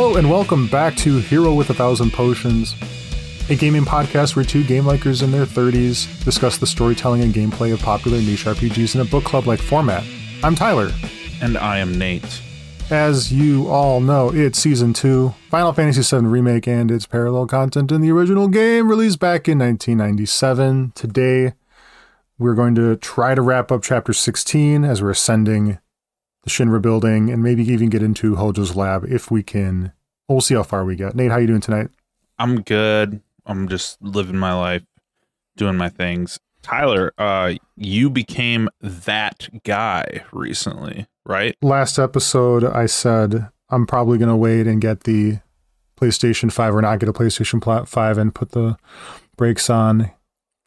Hello and welcome back to Hero with a Thousand Potions, a gaming podcast where two game likers in their 30s discuss the storytelling and gameplay of popular niche RPGs in a book club like format. I'm Tyler. And I am Nate. As you all know, it's Season 2, Final Fantasy VII Remake, and its parallel content in the original game released back in 1997. Today, we're going to try to wrap up Chapter 16 as we're ascending the Shinra building and maybe even get into Hojo's lab if we can. We'll see how far we get. Nate, how you doing tonight? I'm good. I'm just living my life, doing my things. Tyler, uh, you became that guy recently, right? Last episode, I said I'm probably going to wait and get the PlayStation 5 or not get a PlayStation 5 and put the brakes on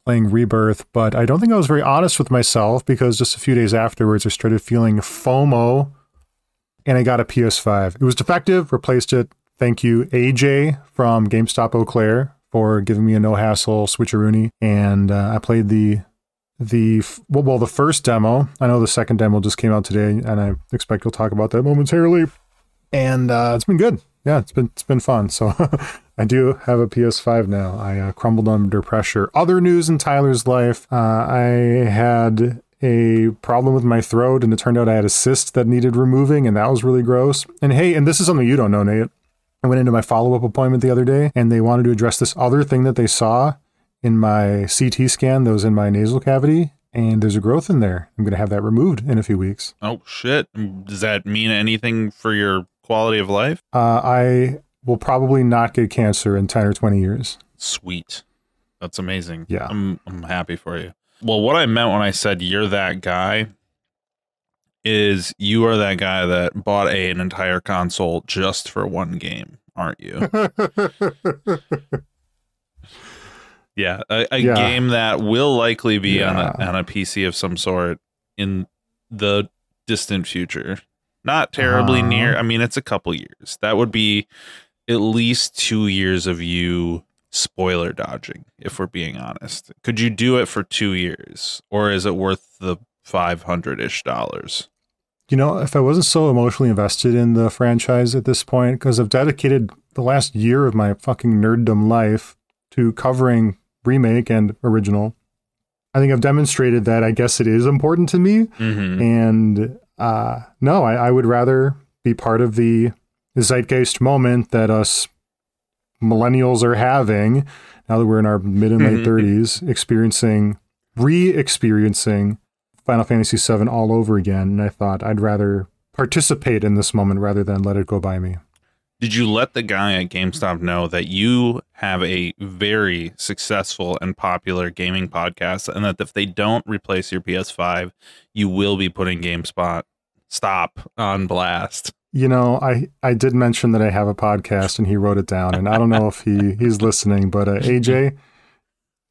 playing Rebirth. But I don't think I was very honest with myself because just a few days afterwards, I started feeling FOMO and I got a PS5. It was defective, replaced it. Thank you, AJ from GameStop Eau Claire for giving me a no hassle switcheroony, and uh, I played the the well, the first demo. I know the second demo just came out today, and I expect you'll talk about that momentarily. And uh, it's been good. Yeah, it's been it's been fun. So I do have a PS5 now. I uh, crumbled under pressure. Other news in Tyler's life: uh, I had a problem with my throat, and it turned out I had a cyst that needed removing, and that was really gross. And hey, and this is something you don't know, Nate. I went into my follow up appointment the other day and they wanted to address this other thing that they saw in my CT scan that was in my nasal cavity. And there's a growth in there. I'm going to have that removed in a few weeks. Oh, shit. Does that mean anything for your quality of life? Uh, I will probably not get cancer in 10 or 20 years. Sweet. That's amazing. Yeah. I'm, I'm happy for you. Well, what I meant when I said you're that guy is you are that guy that bought a, an entire console just for one game, aren't you? yeah, a, a yeah. game that will likely be yeah. on, a, on a PC of some sort in the distant future. Not terribly uh-huh. near. I mean, it's a couple years. That would be at least two years of you spoiler dodging, if we're being honest. Could you do it for two years, or is it worth the five hundred ish dollars? You know, if I wasn't so emotionally invested in the franchise at this point, because I've dedicated the last year of my fucking nerddom life to covering remake and original, I think I've demonstrated that I guess it is important to me. Mm-hmm. And uh, no, I, I would rather be part of the zeitgeist moment that us millennials are having now that we're in our mid and late 30s, mm-hmm. experiencing, re experiencing Final Fantasy VII all over again, and I thought I'd rather participate in this moment rather than let it go by me. Did you let the guy at GameStop know that you have a very successful and popular gaming podcast, and that if they don't replace your PS5, you will be putting GameSpot stop on blast? You know, I I did mention that I have a podcast, and he wrote it down, and I don't know if he he's listening, but uh, AJ.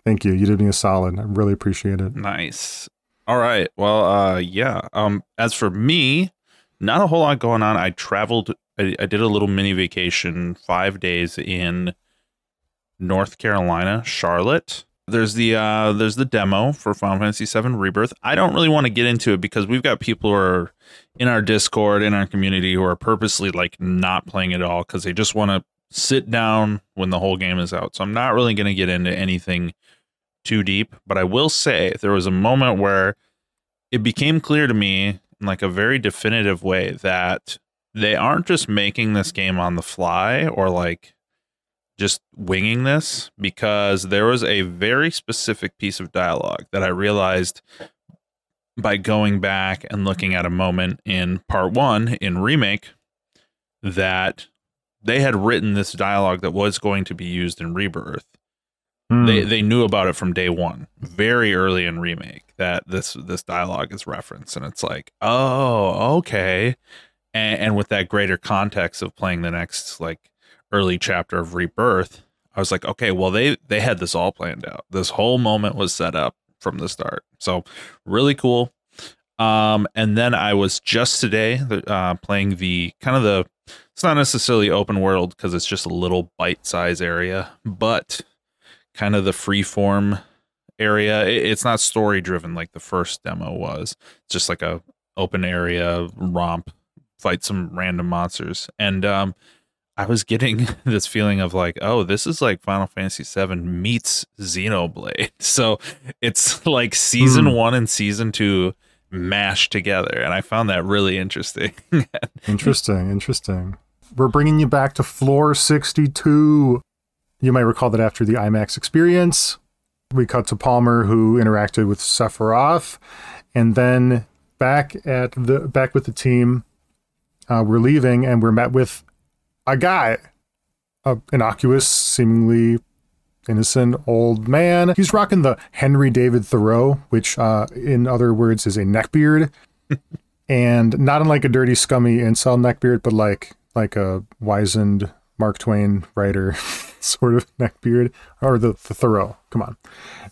Thank you. You did me a solid. I really appreciate it. Nice. All right. Well, uh, yeah. Um, as for me, not a whole lot going on. I traveled. I, I did a little mini vacation, five days in North Carolina, Charlotte. There's the uh, there's the demo for Final Fantasy VII Rebirth. I don't really want to get into it because we've got people who are in our Discord in our community who are purposely like not playing at all because they just want to sit down when the whole game is out. So I'm not really going to get into anything too deep, but I will say there was a moment where it became clear to me in like a very definitive way that they aren't just making this game on the fly or like just winging this because there was a very specific piece of dialogue that I realized by going back and looking at a moment in part 1 in remake that they had written this dialogue that was going to be used in rebirth Mm. They they knew about it from day one, very early in remake that this this dialogue is referenced, and it's like, oh, okay. And, and with that greater context of playing the next like early chapter of Rebirth, I was like, okay, well they they had this all planned out. This whole moment was set up from the start. So really cool. Um, and then I was just today uh, playing the kind of the it's not necessarily open world because it's just a little bite size area, but kind of the free form area. it's not story driven like the first demo was. It's just like a open area romp, fight some random monsters. And um, I was getting this feeling of like, oh, this is like Final Fantasy VII meets Xenoblade. So it's like season Hmm. one and season two mashed together, and I found that really interesting. Interesting, interesting. We're bringing you back to floor 62. You might recall that after the IMAX experience, we cut to Palmer who interacted with Sephiroth and then back at the back with the team uh, we're leaving and we're met with a guy, a innocuous, seemingly innocent old man. He's rocking the Henry David Thoreau, which uh, in other words is a neckbeard and not unlike a dirty, scummy incel neckbeard, but like like a wizened Mark Twain writer sort of neckbeard, or the, the Thoreau. Come on,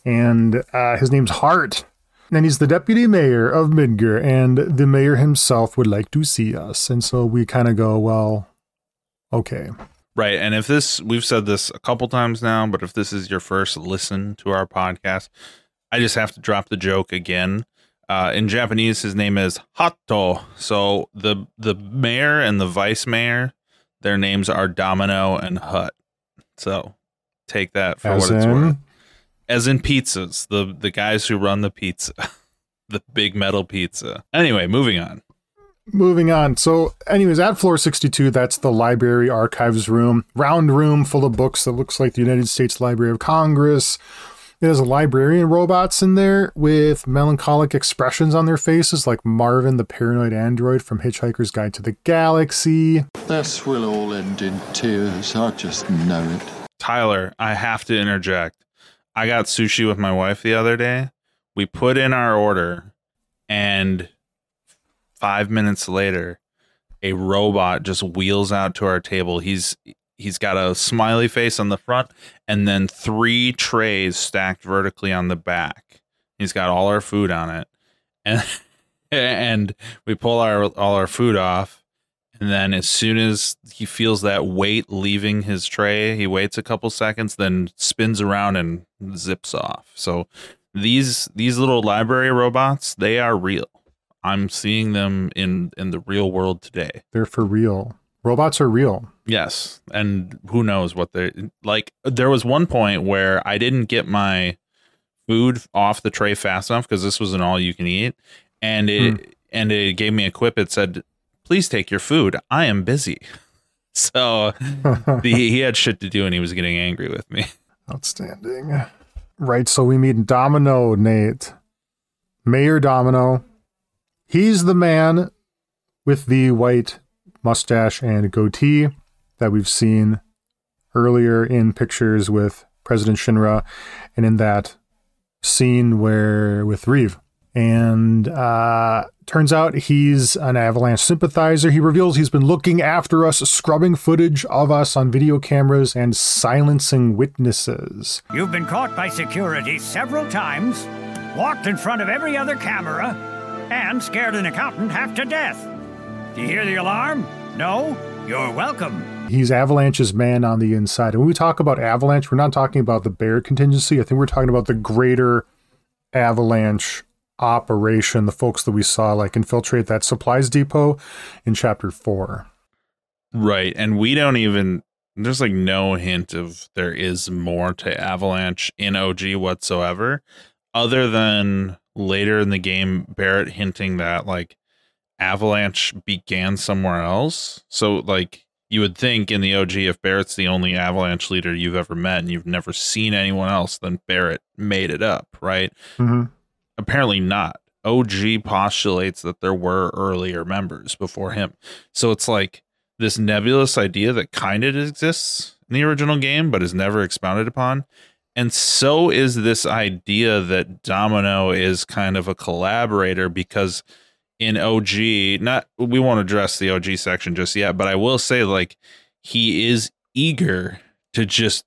and uh, his name's Hart, and he's the deputy mayor of Midgar, and the mayor himself would like to see us, and so we kind of go, well, okay, Right. And if this, we've said this a couple times now, but if this is your first listen to our podcast, I just have to drop the joke again. Uh, in Japanese, his name is Hato. So the the mayor and the vice mayor, their names are Domino and Hut. So take that for as what it's worth. In, As in pizzas, the the guys who run the pizza, the big metal pizza. Anyway, moving on. Moving on. So, anyways, at floor 62, that's the library archives room, round room full of books that looks like the United States Library of Congress. There's a librarian robots in there with melancholic expressions on their faces, like Marvin, the paranoid android from Hitchhiker's Guide to the Galaxy. This will all end in tears. I just know it. Tyler, I have to interject. I got sushi with my wife the other day. We put in our order, and five minutes later, a robot just wheels out to our table. He's he's got a smiley face on the front, and then three trays stacked vertically on the back. He's got all our food on it, and and we pull our all our food off, and then as soon as he feels that weight leaving his tray, he waits a couple seconds, then spins around and zips off. So these these little library robots, they are real. I'm seeing them in in the real world today. They're for real. Robots are real. Yes, and who knows what they like. There was one point where I didn't get my food off the tray fast enough because this was an all you can eat, and it hmm. and it gave me a quip. It said, "Please take your food. I am busy." So the, he had shit to do, and he was getting angry with me. Outstanding. Right, so we meet Domino, Nate. Mayor Domino. He's the man with the white mustache and goatee that we've seen earlier in pictures with President Shinra and in that scene where with Reeve. And uh turns out he's an Avalanche sympathizer. He reveals he's been looking after us, scrubbing footage of us on video cameras and silencing witnesses. You've been caught by security several times, walked in front of every other camera, and scared an accountant half to death. Do you hear the alarm? No? You're welcome. He's Avalanche's man on the inside. And when we talk about Avalanche, we're not talking about the Barrett contingency. I think we're talking about the greater Avalanche operation, the folks that we saw like infiltrate that supplies depot in chapter four. Right. And we don't even there's like no hint of there is more to Avalanche in OG whatsoever, other than later in the game, Barrett hinting that like Avalanche began somewhere else. So like you would think in the OG, if Barrett's the only Avalanche leader you've ever met and you've never seen anyone else, then Barrett made it up, right? Mm-hmm. Apparently not. OG postulates that there were earlier members before him. So it's like this nebulous idea that kind of exists in the original game, but is never expounded upon. And so is this idea that Domino is kind of a collaborator because in OG, not we won't address the OG section just yet, but I will say like he is eager to just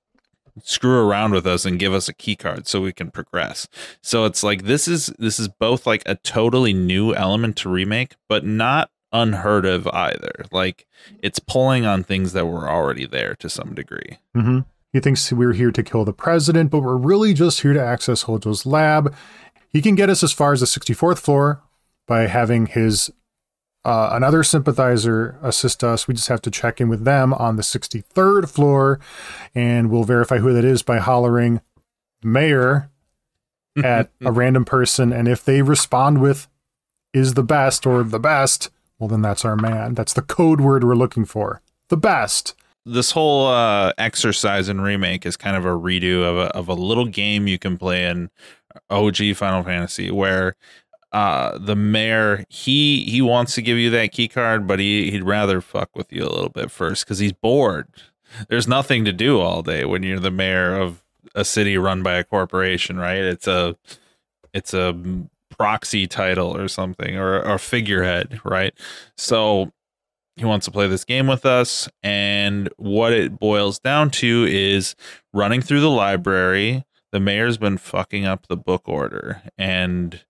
screw around with us and give us a key card so we can progress. So it's like this is this is both like a totally new element to remake, but not unheard of either. Like it's pulling on things that were already there to some degree. Mm-hmm. He thinks we're here to kill the president, but we're really just here to access Hojo's lab. He can get us as far as the 64th floor by having his uh, another sympathizer assist us. We just have to check in with them on the 63rd floor, and we'll verify who that is by hollering mayor at a random person. And if they respond with is the best or the best, well, then that's our man. That's the code word we're looking for. The best. This whole uh, exercise and remake is kind of a redo of a, of a little game you can play in OG Final Fantasy where uh the mayor he he wants to give you that key card but he he'd rather fuck with you a little bit first because he's bored. There's nothing to do all day when you're the mayor of a city run by a corporation right? It's a it's a proxy title or something or a figurehead right? So he wants to play this game with us and what it boils down to is running through the library the mayor's been fucking up the book order and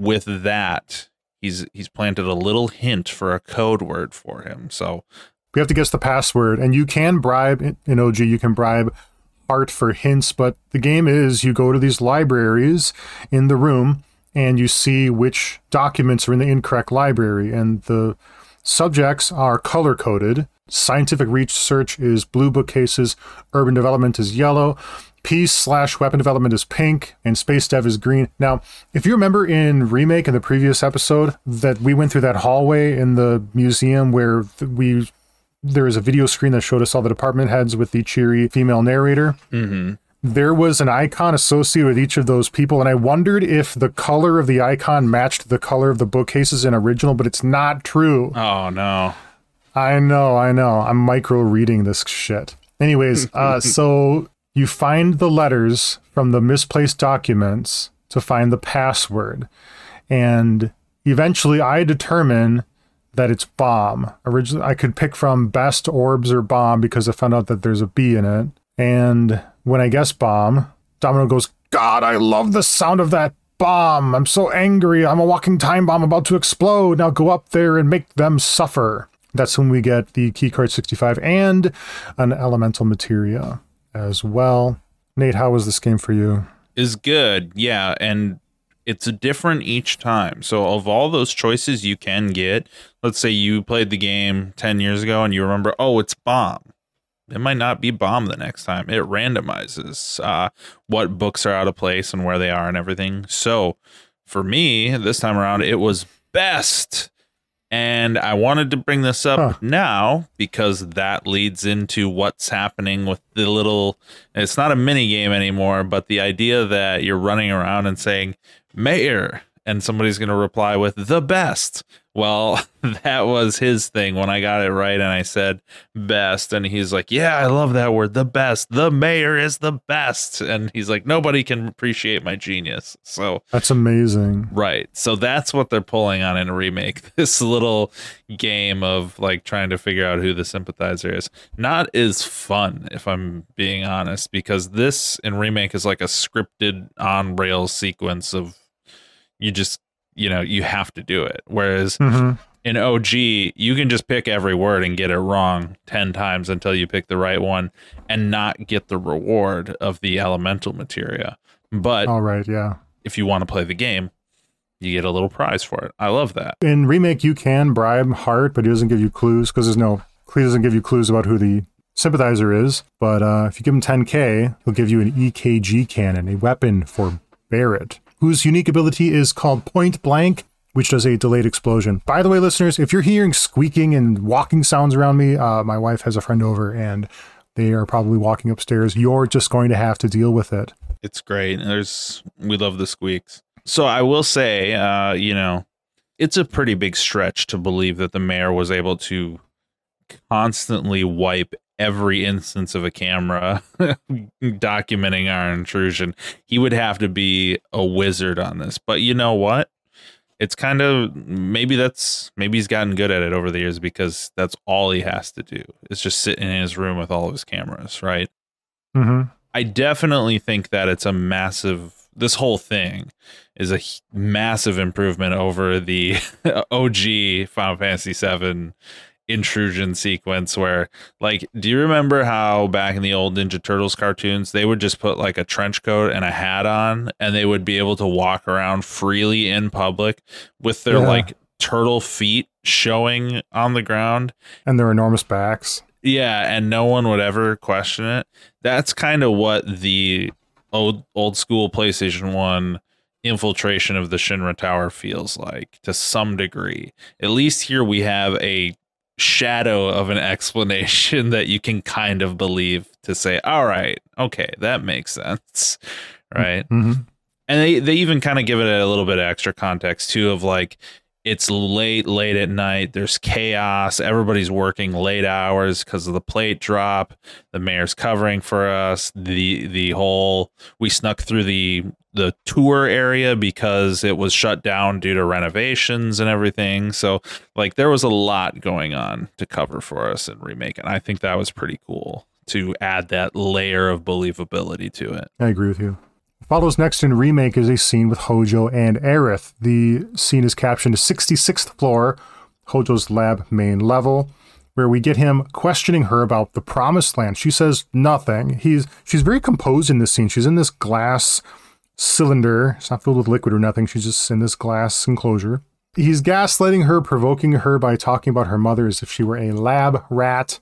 with that he's he's planted a little hint for a code word for him so We have to guess the password, and you can bribe in- OG. You can bribe Hart for hints, but the game is you go to these libraries in the room and you see which documents are in the incorrect library, and the subjects are color coded. Scientific research is blue bookcases, urban development is yellow, peace slash weapon development is pink, and space dev is green. Now, if you remember in remake in the previous episode that we went through that hallway in the museum where we there was a video screen that showed us all the department heads with the cheery female narrator. mm-hmm. There was an icon associated with each of those people, and I wondered if the color of the icon matched the color of the bookcases in original, but it's not true. oh no I know, I know. I'm micro reading this shit. Anyways, uh, so you find the letters from the misplaced documents to find the password. And eventually I determine that it's bomb. Originally, I could pick from best orbs or bomb because I found out that there's a B in it. And when I guess bomb, Domino goes, God, I love the sound of that bomb. I'm so angry. I'm a walking time bomb about to explode. Now go up there and make them suffer. That's when we get the keycard 65 and an elemental materia as well. Nate, how was this game for you? is good yeah and it's different each time so of all those choices you can get let's say you played the game 10 years ago and you remember oh it's bomb it might not be bomb the next time it randomizes uh, what books are out of place and where they are and everything so for me this time around it was best and I wanted to bring this up Huh. now because that leads into what's happening with the little. It's not a mini game anymore, but the idea that you're running around and saying "Mayor" and somebody's going to reply with "the best." Well, that was his thing when I got it right and I said "best," and he's like, "Yeah, I love that word, the best. The mayor is the best," and he's like, "Nobody can appreciate my genius." So That's amazing. Right. So that's what they're pulling on in a remake. This little game of like trying to figure out who the sympathizer is. Not as fun, if I'm being honest, because this in remake is like a scripted on rail sequence of you just, you know, you have to do it. Whereas hmm in OG, you can just pick every word and get it wrong 10 times until you pick the right one and not get the reward of the elemental materia. But All right, yeah. if you want to play the game, you get a little prize for it. I love that. In remake, you can bribe Hart, but he doesn't give you clues because there's no. He doesn't give you clues about who the sympathizer is. But uh, if you give him 10k, he'll give you an EKG cannon, a weapon for Barrett, whose unique ability is called Point Blank, which does a delayed explosion. By the way, listeners, if you're hearing squeaking and walking sounds around me, uh, my wife has a friend over and they are probably walking upstairs. You're just going to have to deal with it. It's great. There's we love the squeaks. So I will say, uh, you know, it's a pretty big stretch to believe that the mayor was able to constantly wipe every instance of a camera documenting our intrusion. He would have to be a wizard on this. But you know what? It's kind of maybe that's maybe he's gotten good at it over the years because that's all he has to do is just sit in his room with all of his cameras, right? hmm I definitely think that it's a massive. This whole thing is a massive improvement over the OG Final Fantasy VII intrusion sequence. Where, like, do you remember how back in the old Ninja Turtles cartoons, they would just put like a trench coat and a hat on, and they would be able to walk around freely in public with their Yeah. like turtle feet showing on the ground and their enormous backs. Yeah, and no one would ever question it. That's kind of what the old old school PlayStation 1 infiltration of the Shinra Tower feels like to some degree. At least here we have a shadow of an explanation that you can kind of believe to say, all right, okay, that makes sense. Right. Mm-hmm. And they, they even kind of give it a little bit of extra context too of like it's late, late at night. There's chaos. Everybody's working late hours because of the plate drop. The mayor's covering for us. The the whole we snuck through the the tour area because it was shut down due to renovations and everything. So like there was a lot going on to cover for us and remake, and I think that was pretty cool to add that layer of believability to it. I agree with you. Follows next in remake is a scene with Hojo and Aerith. The scene is captioned 66th floor, Hojo's lab main level, where we get him questioning her about the promised land. She says nothing. He's she's very composed in this scene. She's in this glass cylinder. It's not filled with liquid or nothing. She's just in this glass enclosure. He's gaslighting her, provoking her by talking about her mother as if she were a lab rat.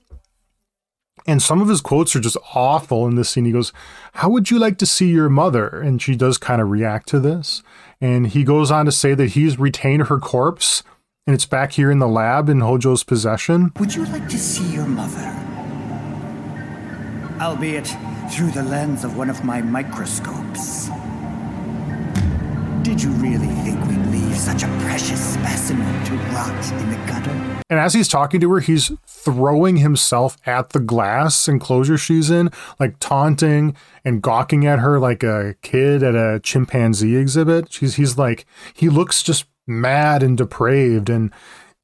And some of his quotes are just awful in this scene. He goes, How would you like to see your mother? And she does kind of react to this. And he goes on to say that he's retained her corpse and it's back here in the lab in Hojo's possession. Would you like to see your mother? Albeit through the lens of one of my microscopes. Did you really think we'd leave such a precious specimen to rot in the gutter? And as he's talking to her, he's throwing himself at the glass enclosure she's in, like taunting and gawking at her like a kid at a chimpanzee exhibit. She's he's like he looks just mad and depraved and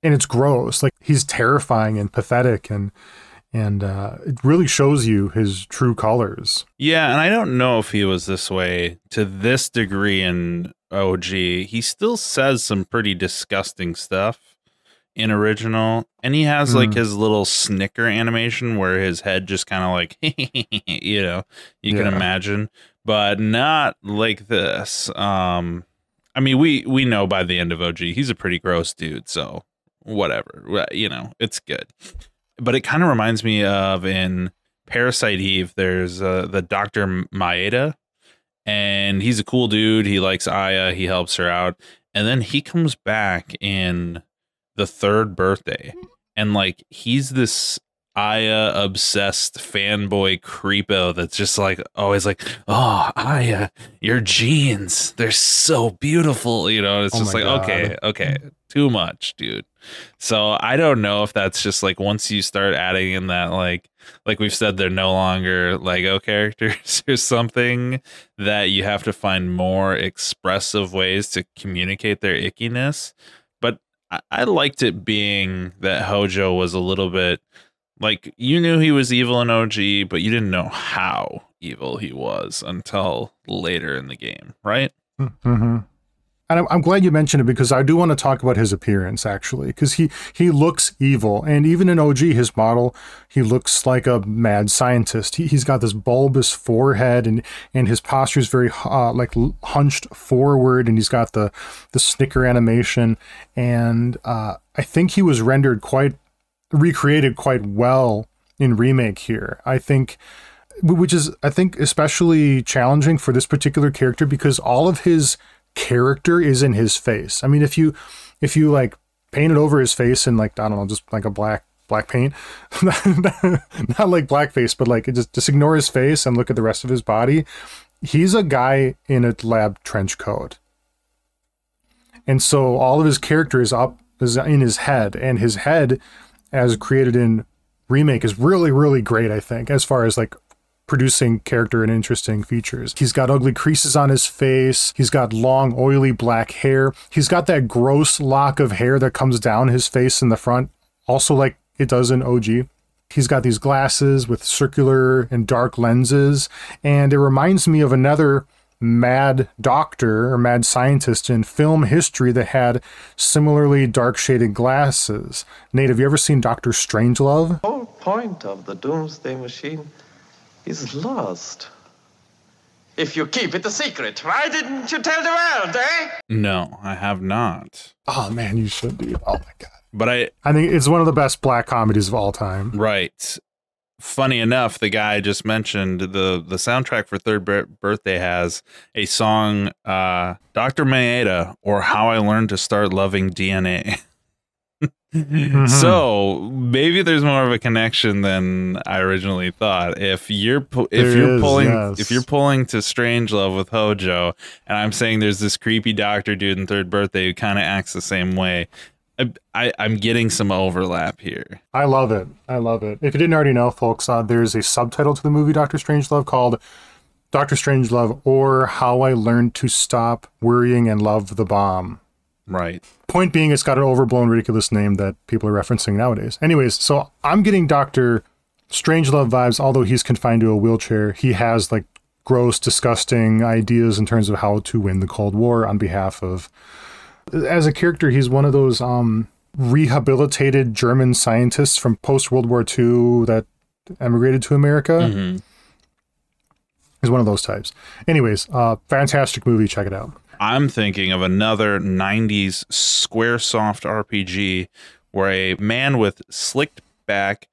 and it's gross. Like he's terrifying and pathetic and and uh, it really shows you his true colors. Yeah, and I don't know if he was this way to this degree in OG. He still says some pretty disgusting stuff in original, and he has mm. like hmm. his little snicker animation where his head just kind of like, you know, you yeah. can imagine, but not like this. Um, I mean, we we know by the end of OG, he's a pretty gross dude, so whatever, you know, it's good but it kind of reminds me of in Parasite Eve. There's uh, the Doctor Maeda, and he's a cool dude. He likes Aya. He helps her out, and then he comes back in the third birthday, and like he's this Aya obsessed fanboy creepo that's just like always like, oh Aya, your jeans, they're so beautiful. You know, it's oh just like, God. okay, okay, too much, dude. So I don't know if that's just like once you start adding in that like like we've said they're no longer Lego characters or something that you have to find more expressive ways to communicate their ickiness. But I, I liked it being that Hojo was a little bit like you knew he was evil in OG, but you didn't know how evil he was until later in the game, right? Mm-hmm. And I'm, glad you mentioned it because I do want to talk about his appearance actually, because he he looks evil, and even in OG, his model, he looks like a mad scientist. He, he's got this bulbous forehead, and and his posture is very uh, like hunched forward, and he's got the the snicker animation, and uh, I think he was rendered quite recreated quite well in remake here. I think which is I think especially challenging for this particular character because all of his character is in his face. I mean if you if you like paint it over his face and like I don't know just like a black black paint not like blackface but like just just ignore his face and look at the rest of his body he's a guy in a lab trench coat and so all of his character is up is in his head and his head as created in remake is really really great i think as far as like producing character and interesting features. He's got ugly creases on his face. He's got long, oily black hair. He's got that gross lock of hair that comes down his face in the front, also like it does in OG. He's got these glasses with circular and dark lenses, and it reminds me of another mad doctor or mad scientist in film history that had similarly dark shaded glasses. Nate, have you ever seen Doctor Strangelove? The whole point of the Doomsday Machine is lost. If you keep it a secret, why didn't you tell the world, eh? No, I have not. Oh man, you should be. Oh my god. But I I think it's one of the best black comedies of all time. right. Funny enough, the guy I just mentioned the the soundtrack for Third Bir- Birthday has a song, uh, "Doctor Maeda" or "How I Learned to Start Loving DNA." So maybe there's more of a connection than I originally thought. If you're pu- if There you're is, pulling yes. if you're pulling to Strangelove with Hojo, and I'm saying there's this creepy doctor dude in Third Birthday who kind of acts the same way, I, I I'm getting some overlap here. I love it. I love it. If you didn't already know, folks, uh, there's a subtitle to the movie Doctor Strangelove called Doctor Strangelove or How I Learned to Stop Worrying and Love the Bomb. Right. Point being, it's got an overblown, ridiculous name that people are referencing nowadays. Anyways, so I'm getting Doctor Strangelove vibes, although he's confined to a wheelchair. He has like gross, disgusting ideas in terms of how to win the Cold War on behalf of. As a character, he's one of those um, rehabilitated German scientists from post World War II that emigrated to America. He's one of those types. Anyways, uh, fantastic movie. Check it out. I'm thinking of another 90s Squaresoft RPG where a man with slicked back,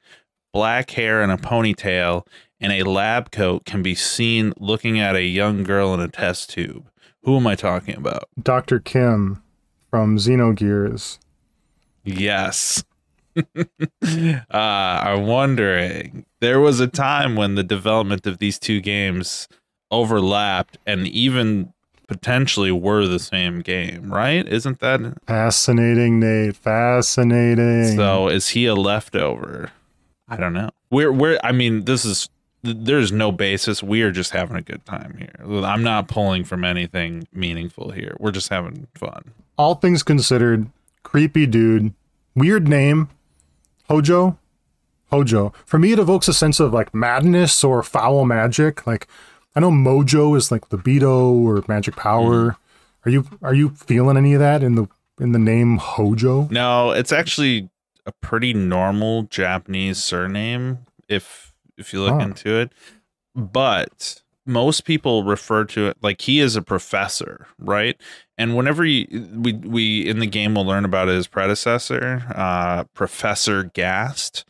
black hair, and a ponytail and a lab coat can be seen looking at a young girl in a test tube. Who am I talking about? Dr. Kim from Xenogears. Yes. uh, I'm wondering. There was a time when the development of these two games overlapped and even potentially were the same game, right? Isn't that Fascinating, Nate. Fascinating. so? Is he a leftover? I don't know. We're we're. I mean, this is there's no basis. We are just having a good time here. I'm not pulling from anything meaningful here. We're just having fun. all things considered, creepy dude, weird name, Hojo. Hojo. For me, it evokes a sense of like madness or foul magic. Like I know Mojo is like libido or magic power. Are you are you feeling any of that in the in the name Hojo? No, it's actually a pretty normal Japanese surname if if you look into it. But most people refer to it like he is a professor, right? And whenever you, we we in the game will learn about his predecessor, uh, Professor Gast,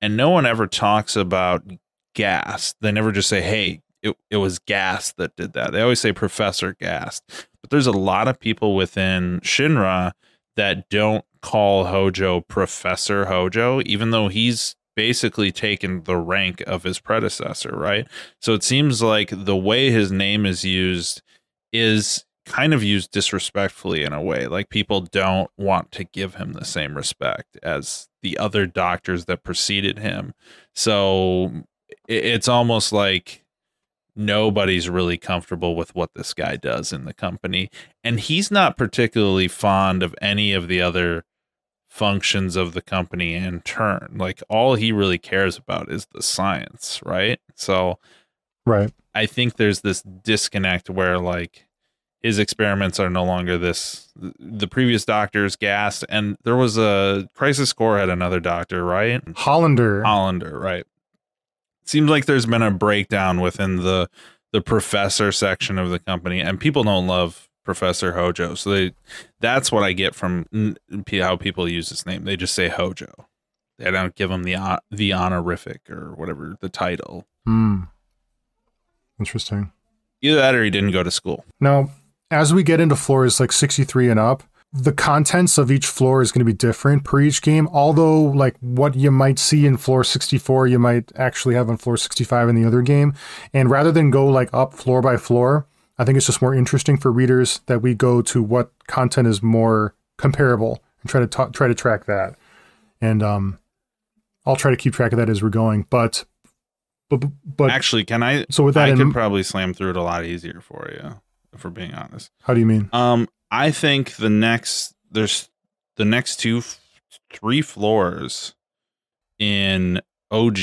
and no one ever talks about Gast. They never just say, "Hey, it, it was Gast that did that." They always say Professor Gast. But there's a lot of people within Shinra that don't call Hojo Professor Hojo, even though he's basically taken the rank of his predecessor, right? So it seems like the way his name is used is kind of used disrespectfully in a way. Like people don't want to give him the same respect as the other doctors that preceded him. So it's almost like nobody's really comfortable with what this guy does in the company and he's not particularly fond of any of the other functions of the company in turn like all he really cares about is the science right so Right. i think there's this disconnect where like his experiments are no longer this the previous doctors Gast and there was a crisis core had another doctor right Hollander. Hollander, right? Seems like there's been a breakdown within the the professor section of the company, and people don't love Professor Hojo. So they that's what I get from how people use his name. They just say Hojo. They don't give him the the honorific or whatever the title. Hmm. Interesting. Either that or he didn't go to school. Now, as we get into floors like 63 and up, the contents of each floor is going to be different per each game. Although, like what you might see in floor 64, you might actually have on floor 65 in the other game. And rather than go like up floor by floor, I think it's just more interesting for readers that we go to what content is more comparable and try to ta- try to track that. And um, I'll try to keep track of that as we're going. But, but, but Actually, can I? so with that, I in, could probably slam through it a lot easier for you, if we're being honest. how do you mean? Um, I think the next there's the next two, three floors in OG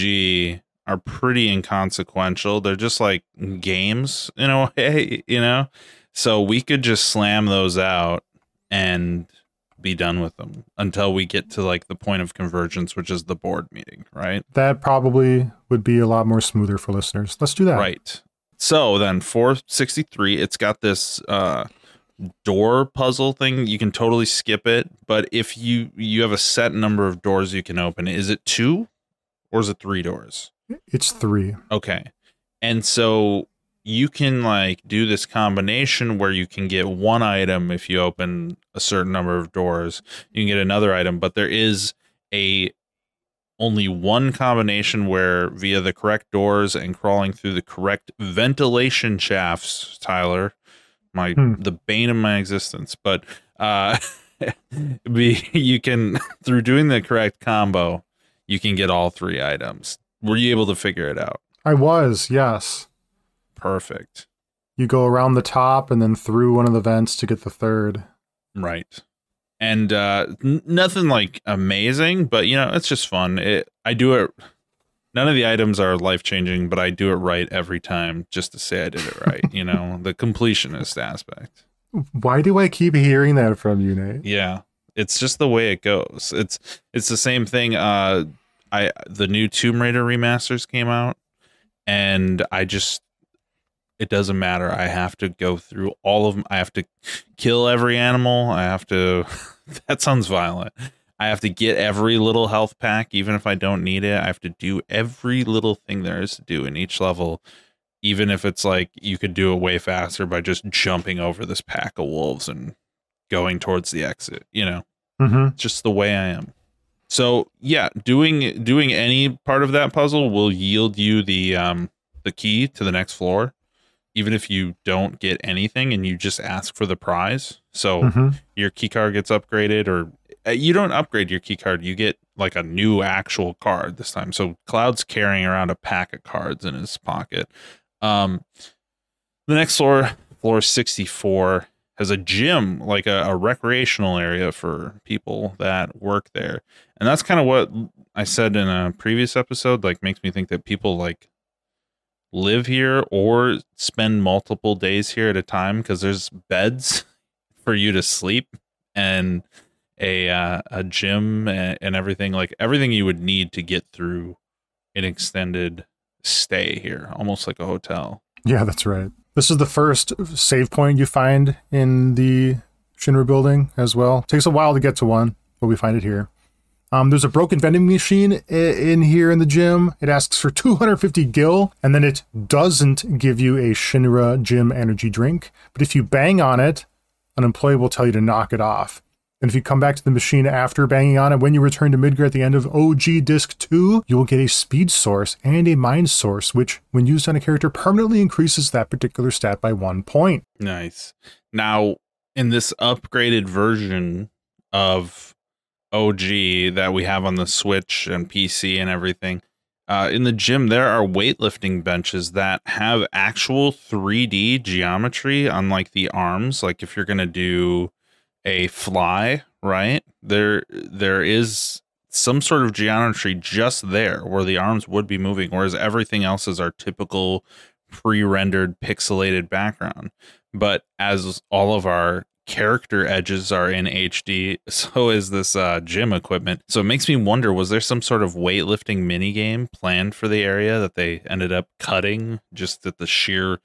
are pretty inconsequential. They're just like games in a way, you know. So we could just slam those out and be done with them until we get to like the point of convergence, which is the board meeting, right? That probably would be a lot more smoother for listeners. Let's do that. Right. So then 463, it's got this uh door puzzle thing, you can totally skip it. But if you you have a set number of doors you can open, is it two or is it three doors? It's three. Okay. And so you can like do this combination where you can get one item if you open a certain number of doors. You can get another item, but there is a only one combination where via the correct doors and crawling through the correct ventilation shafts, Tyler, my Hmm. the bane of my existence, but uh be you can through doing the correct combo, you can get all three items. Were you able to figure it out? I was, yes. Perfect. You go around the top and then through one of the vents to get the third. Right. And uh n- nothing like amazing, but you know, it's just fun. It I do it none of the items are life-changing, but I do it right every time just to say I did it right, you know, the completionist aspect. Why do I keep hearing that from you, Nate? Yeah. It's just the way it goes. It's it's the same thing uh I the new Tomb Raider remasters came out and I just it doesn't matter. I have to go through all of them. I have to kill every animal. I have to that sounds violent. I have to get every little health pack even if I don't need it. I have to do every little thing there is to do in each level even if it's like you could do it way faster by just jumping over this pack of wolves and going towards the exit, you know Mm-hmm. just the way I am. So yeah, doing doing any part of that puzzle will yield you the um the key to the next floor, even if you don't get anything and you just ask for the prize. So Mm-hmm. your key card gets upgraded, or you don't upgrade your key card, you get like a new actual card this time. So Cloud's carrying around a pack of cards in his pocket. Um, the next floor, floor sixty four, has a gym, like a, a recreational area for people that work there. And that's kind of what I said in a previous episode, like makes me think that people like live here or spend multiple days here at a time because there's beds for you to sleep and a uh, a gym and, everything like everything you would need to get through an extended stay here, almost like a hotel. Yeah, that's right. This is the first save point you find in the Shinra building as well. takes a while to get to one, but we find it here. Um, there's a broken vending machine in here in the gym. It asks for 250 gil, and then it doesn't give you a Shinra gym energy drink. But if you bang on it, an employee will tell you to knock it off. And if you come back to the machine after banging on it, when you return to Midgar at the end of OG Disc 2, you will get a speed source and a mind source, which, when used on a character, permanently increases that particular stat by one point. Nice. Now, in this upgraded version of OG that we have on the Switch and PC and everything, uh, in the gym, there are weightlifting benches that have actual 3D geometry on like the arms. Like if you're going to do a fly, right? There, there is some sort of geometry just there where the arms would be moving, whereas everything else is our typical pre-rendered pixelated background but as all of our character edges are in HD, so is this uh, gym equipment. So it makes me wonder: was there some sort of weightlifting mini game planned for the area that they ended up cutting just at the sheer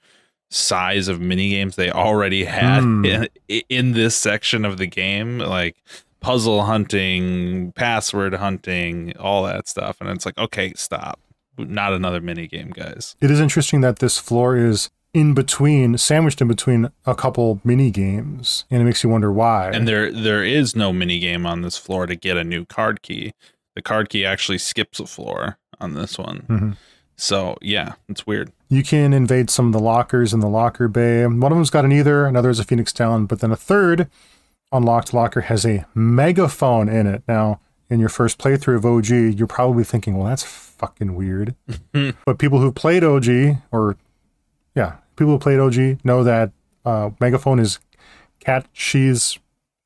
size of mini games they already had Hmm. in, in this section of the game, like puzzle hunting, password hunting, all that stuff? And it's like, okay, stop. Not another mini game, guys. It is interesting that this floor is in between, sandwiched in between a couple mini games, and it makes you wonder why. and there there is no mini game on this floor to get a new card key. The card key actually skips a floor on this one. Mhm. So yeah, it's weird. You can invade some of the lockers in the locker bay. One of them's got an Ether, another is a Phoenix Talon, but then a third unlocked locker has a megaphone in it. Now, in your first playthrough of OG, you're probably thinking, well, that's fucking weird. but people who've played OG, or yeah, people who played OG know that uh, megaphone is Cait Sith's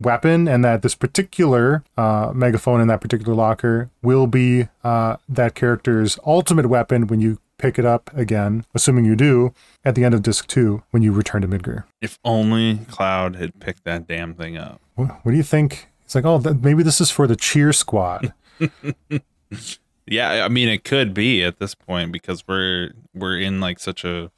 weapon and that this particular uh, megaphone in that particular locker will be uh, that character's ultimate weapon when you pick it up again, assuming you do, at the end of disc two when you return to Midgar. If only Cloud had picked that damn thing up. What, what do you think? It's like, oh, th- maybe this is for the cheer squad. Yeah, I mean it could be at this point because we're we're in like such a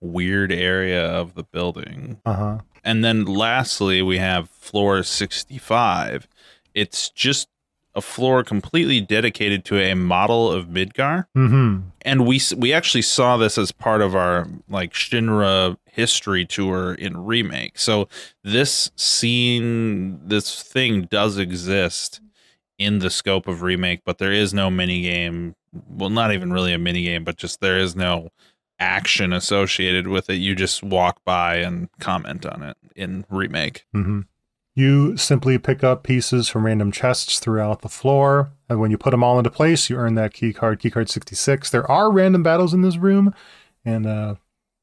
weird area of the building. Uh huh. And then lastly, we have floor 65. It's just a floor completely dedicated to a model of Midgar. Mm-hmm. And we we actually saw this as part of our like Shinra history tour in remake. So this scene, this thing does exist in the scope of remake, but there is no mini game. Well, not even really a mini game, but just there is no action associated with it. You just walk by and comment on it in remake. Mm-hmm. You simply pick up pieces from random chests throughout the floor, and when you put them all into place, you earn that key card, key card 66. There are random battles in this room, and uh,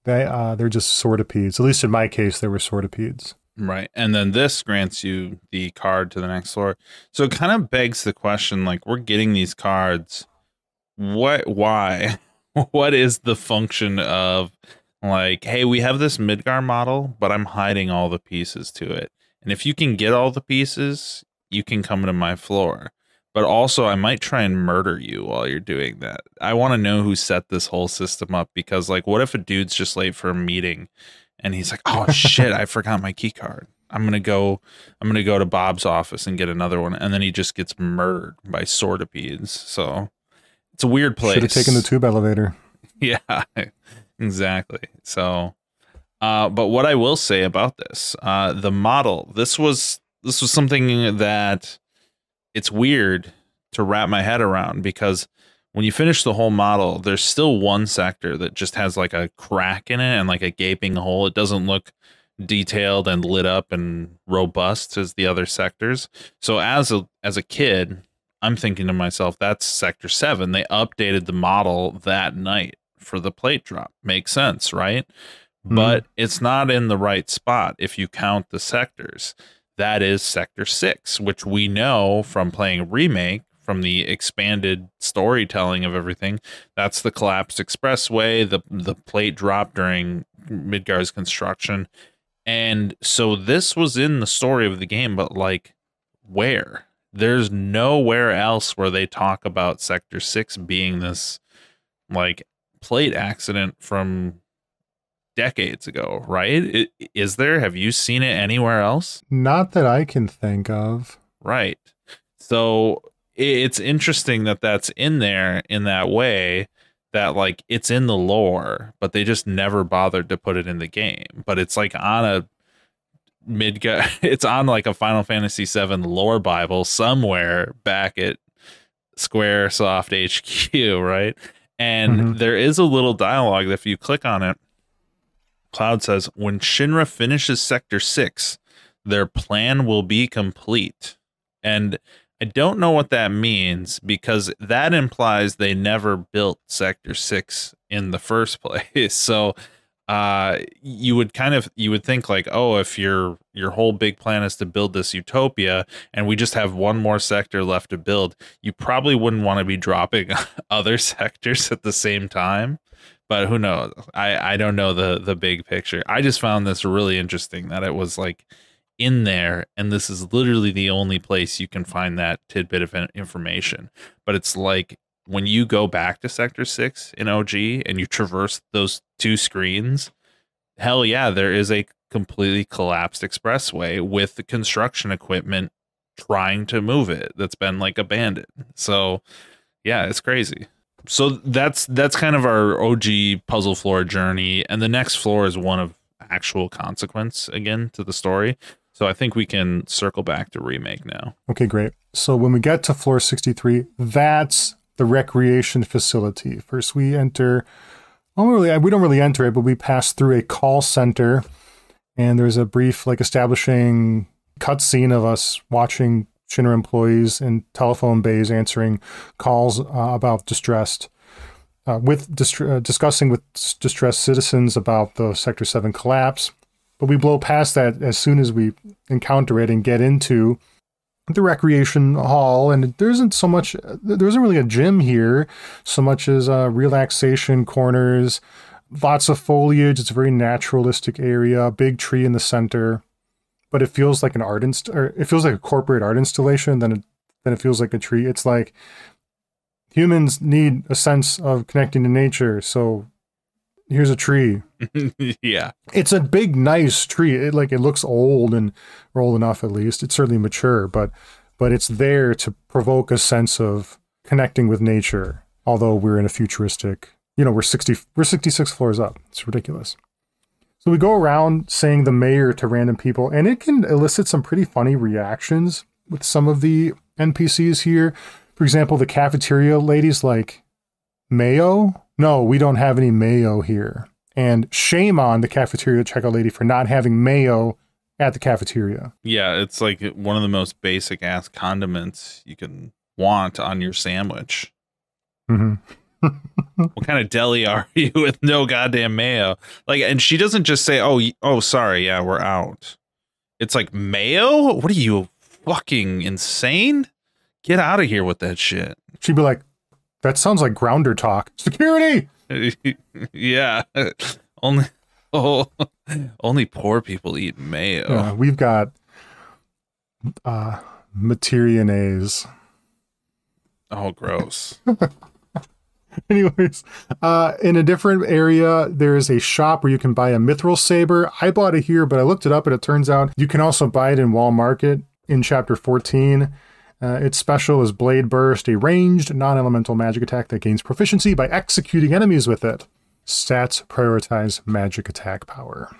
they uh, they're just sortipedes. At least in my case, they were sortipedes. Right. And then this grants you the card to the next floor. So it kind of begs the question like we're getting these cards. What why? what is the function of like, hey, we have this Midgar model, but I'm hiding all the pieces to it. And if you can get all the pieces, you can come to my floor. But also I might try and murder you while you're doing that. I want to know who set this whole system up because like what if a dude's just late for a meeting and he's like, "Oh shit, I forgot my key card. I'm gonna go. I'm gonna go to Bob's office and get another one." And then he just gets murdered by sortipedes. So it's a weird place. Should have taken the tube elevator. Yeah, exactly. So, uh, but what I will say about this, uh, the model, this was this was something that it's weird to wrap my head around because when you finish the whole model, there's still one sector that just has like a crack in it and like a gaping hole. It doesn't look detailed and lit up and robust as the other sectors. So as a as a kid, I'm thinking to myself, that's sector 7. They updated the model that night for the plate drop. Makes sense, right? Mm-hmm. But it's not in the right spot if you count the sectors. That is sector 6, which we know from playing remake from the expanded storytelling of everything. That's the collapsed expressway, the the plate drop during Midgar's construction. And so this was in the story of the game, but like where? There's nowhere else where they talk about sector 6 being this like plate accident from decades ago, right? Is there? Have you seen it anywhere else? Not that I can think of. Right. So it's interesting that that's in there in that way that like it's in the lore, but they just never bothered to put it in the game. But it's like on a mid it's on like a Final Fantasy 7 lore bible somewhere back at Squaresoft HQ, right? And Mhm. there is a little dialogue that if you click on it, Cloud says, when Shinra finishes Sector 6, their plan will be complete. And I don't know what that means because that implies they never built Sector 6 in the first place. So uh you would kind of you would think like oh if your your whole big plan is to build this utopia and we just have one more sector left to build you probably wouldn't want to be dropping other sectors at the same time. But who knows? I i don't know the the big picture. I just found this really interesting that it was like in there and this is literally the only place you can find that tidbit of information. But it's like when you go back to sector 6 in OG and you traverse those two screens hell yeah there is a completely collapsed expressway with the construction equipment trying to move it that's been like abandoned so yeah it's crazy so that's that's kind of our OG puzzle floor journey, and the next floor is one of actual consequence again to the story. So I think we can circle back to remake now. Okay, great. So when we get to floor 63, that's the recreation facility. First, we enter. Well, really, we don't really enter it, but we pass through a call center, and there's a brief, like, establishing cutscene of us watching Shinra employees in telephone bays answering calls uh, about distressed, uh, with dist- uh, discussing with distressed citizens about the Sector Seven collapse. But we blow past that as soon as we encounter it and get into the recreation hall and there isn't so much there isn't really a gym here so much as uh, relaxation corners lots of foliage. It's a very naturalistic area big tree in the center but it feels like an art inst- or it feels like a corporate art installation then it than it feels like a tree. It's like humans need a sense of connecting to nature so here's a tree. yeah. It's a big, nice tree. It like it looks old and or old enough at least. It's certainly mature, but but it's there to provoke a sense of connecting with nature. Although we're in a futuristic, you know, we're sixty, we're sixty-six floors up. It's ridiculous. So we go around saying the mayor to random people, and it can elicit some pretty funny reactions with some of the NPCs here. For example, the cafeteria ladies like mayo. No, we don't have any mayo here. And shame on the cafeteria checkout lady for not having mayo at the cafeteria. Yeah, it's like one of the most basic ass condiments you can want on your sandwich. hmm what kind of deli are you with no goddamn mayo? Like, and she doesn't just say, "Oh, oh, sorry, yeah, we're out." It's like mayo. What are you fucking insane? Get out of here with that shit. She'd be like, that sounds like grounder talk. Security! yeah, only oh, only poor people eat mayo. Uh, we've got uh, materianaise. Oh, gross. Anyways, uh, in a different area, there is a shop where you can buy a mithril saber. I bought it here, but I looked it up and it turns out you can also buy it in Wall Market in chapter 14. Uh, its special is Blade Burst, a ranged, non elemental magic attack that gains proficiency by executing enemies with it. Stats prioritize magic attack power.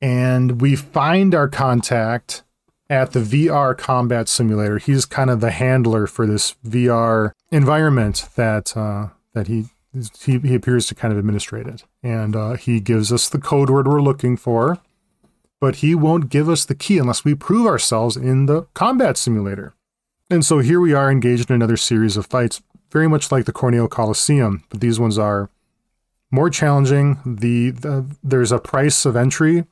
And we find our contact at the VR combat simulator. He's kind of the handler for this VR environment that uh, that he, he he appears to kind of administrate it, and uh, he gives us the code word we're looking for, but he won't give us the key unless we prove ourselves in the combat simulator. And so here we are engaged in another series of fights, very much like the Corneo Coliseum, but these ones are more challenging. The, the there's a price of entry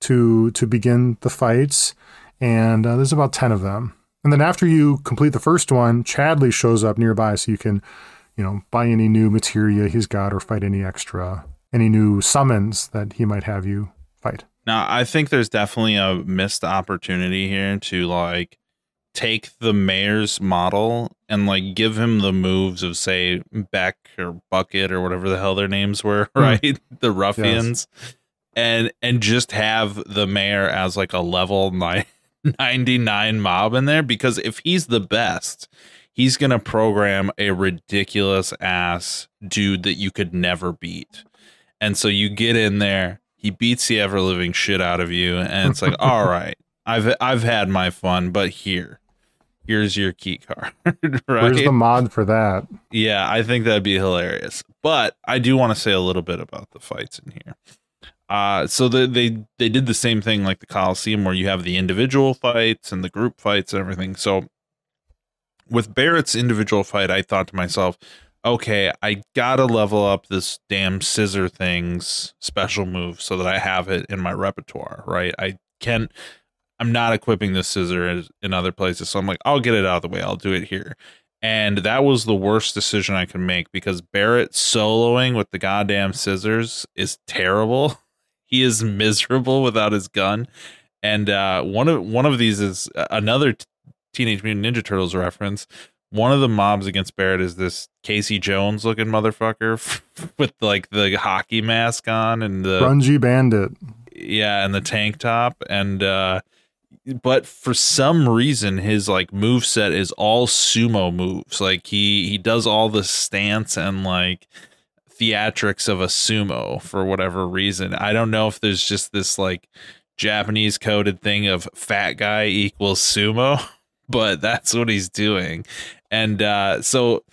to to begin the fights, and uh, there's about ten of them. And then after you complete the first one, Chadley shows up nearby, so you can, you know, buy any new materia he's got or fight any extra, any new summons that he might have you fight. Now, I think there's definitely a missed opportunity here to like take the mayor's model and like give him the moves of say Beck or Bucket or whatever the hell their names were, hmm. right? the ruffians. And and just have the mayor as like a level nine, 99 mob in there because if he's the best, he's going to program a ridiculous ass dude that you could never beat. And so you get in there, he beats the ever living shit out of you, and it's like, all right, I've I've had my fun, but here, here's your key card. right? Where's the mod for that? Yeah, I think that'd be hilarious. But I do want to say a little bit about the fights in here. Uh, so the, they they did the same thing like the Coliseum, where you have the individual fights and the group fights and everything. So with Barrett's individual fight, I thought to myself, okay, I gotta level up this damn scissor things special move so that I have it in my repertoire, right? I can I'm not equipping the scissor in other places, so I'm like, I'll get it out of the way. I'll do it here. And that was the worst decision I could make because Barrett soloing with the goddamn scissors is terrible. He is miserable without his gun. And uh, one of one of these is another t- Teenage Mutant Ninja Turtles reference. One of the mobs against Barrett is this Casey Jones looking motherfucker with like the hockey mask on and the Grungy Bandit. yeah, and the tank top and uh but for some reason his like move set is all sumo moves. Like he he does all the stance and like theatrics of a sumo for whatever reason. I don't know if there's just this like Japanese coded thing of fat guy equals sumo, but that's what he's doing. And uh so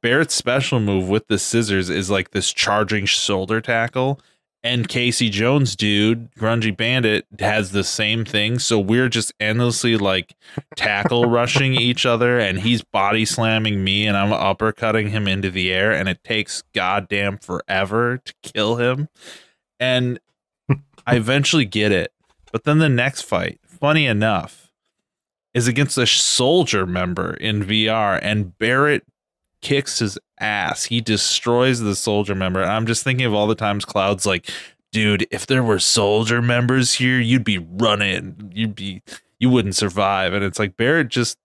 Barrett's special move with the scissors is like this charging shoulder tackle. And Casey Jones, dude, Grungy Bandit, has the same thing. So we're just endlessly like tackle rushing each other, and he's body slamming me, and I'm uppercutting him into the air, and it takes goddamn forever to kill him. And I eventually get it. But then the next fight, funny enough, is against a soldier member in VR, and Barrett kicks his ass. He destroys the soldier member. And I'm just thinking of all the times Cloud's like, dude, if there were soldier members here, you'd be running. You'd be you wouldn't survive. And it's like Barrett just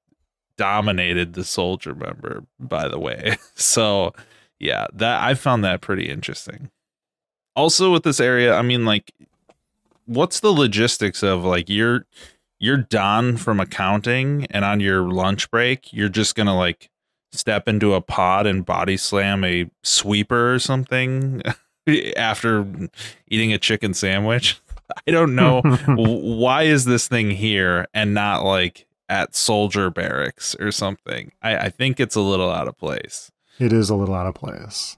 dominated the soldier member, by the way. So yeah, that I found that pretty interesting. Also with this area, I mean like what's the logistics of like you're you're done from accounting and on your lunch break, you're just to like step into a pod and body slam a sweeper or something after eating a chicken sandwich. I don't know why is this thing here and not like at soldier barracks or something. I, I think it's a little out of place. It is a little out of place.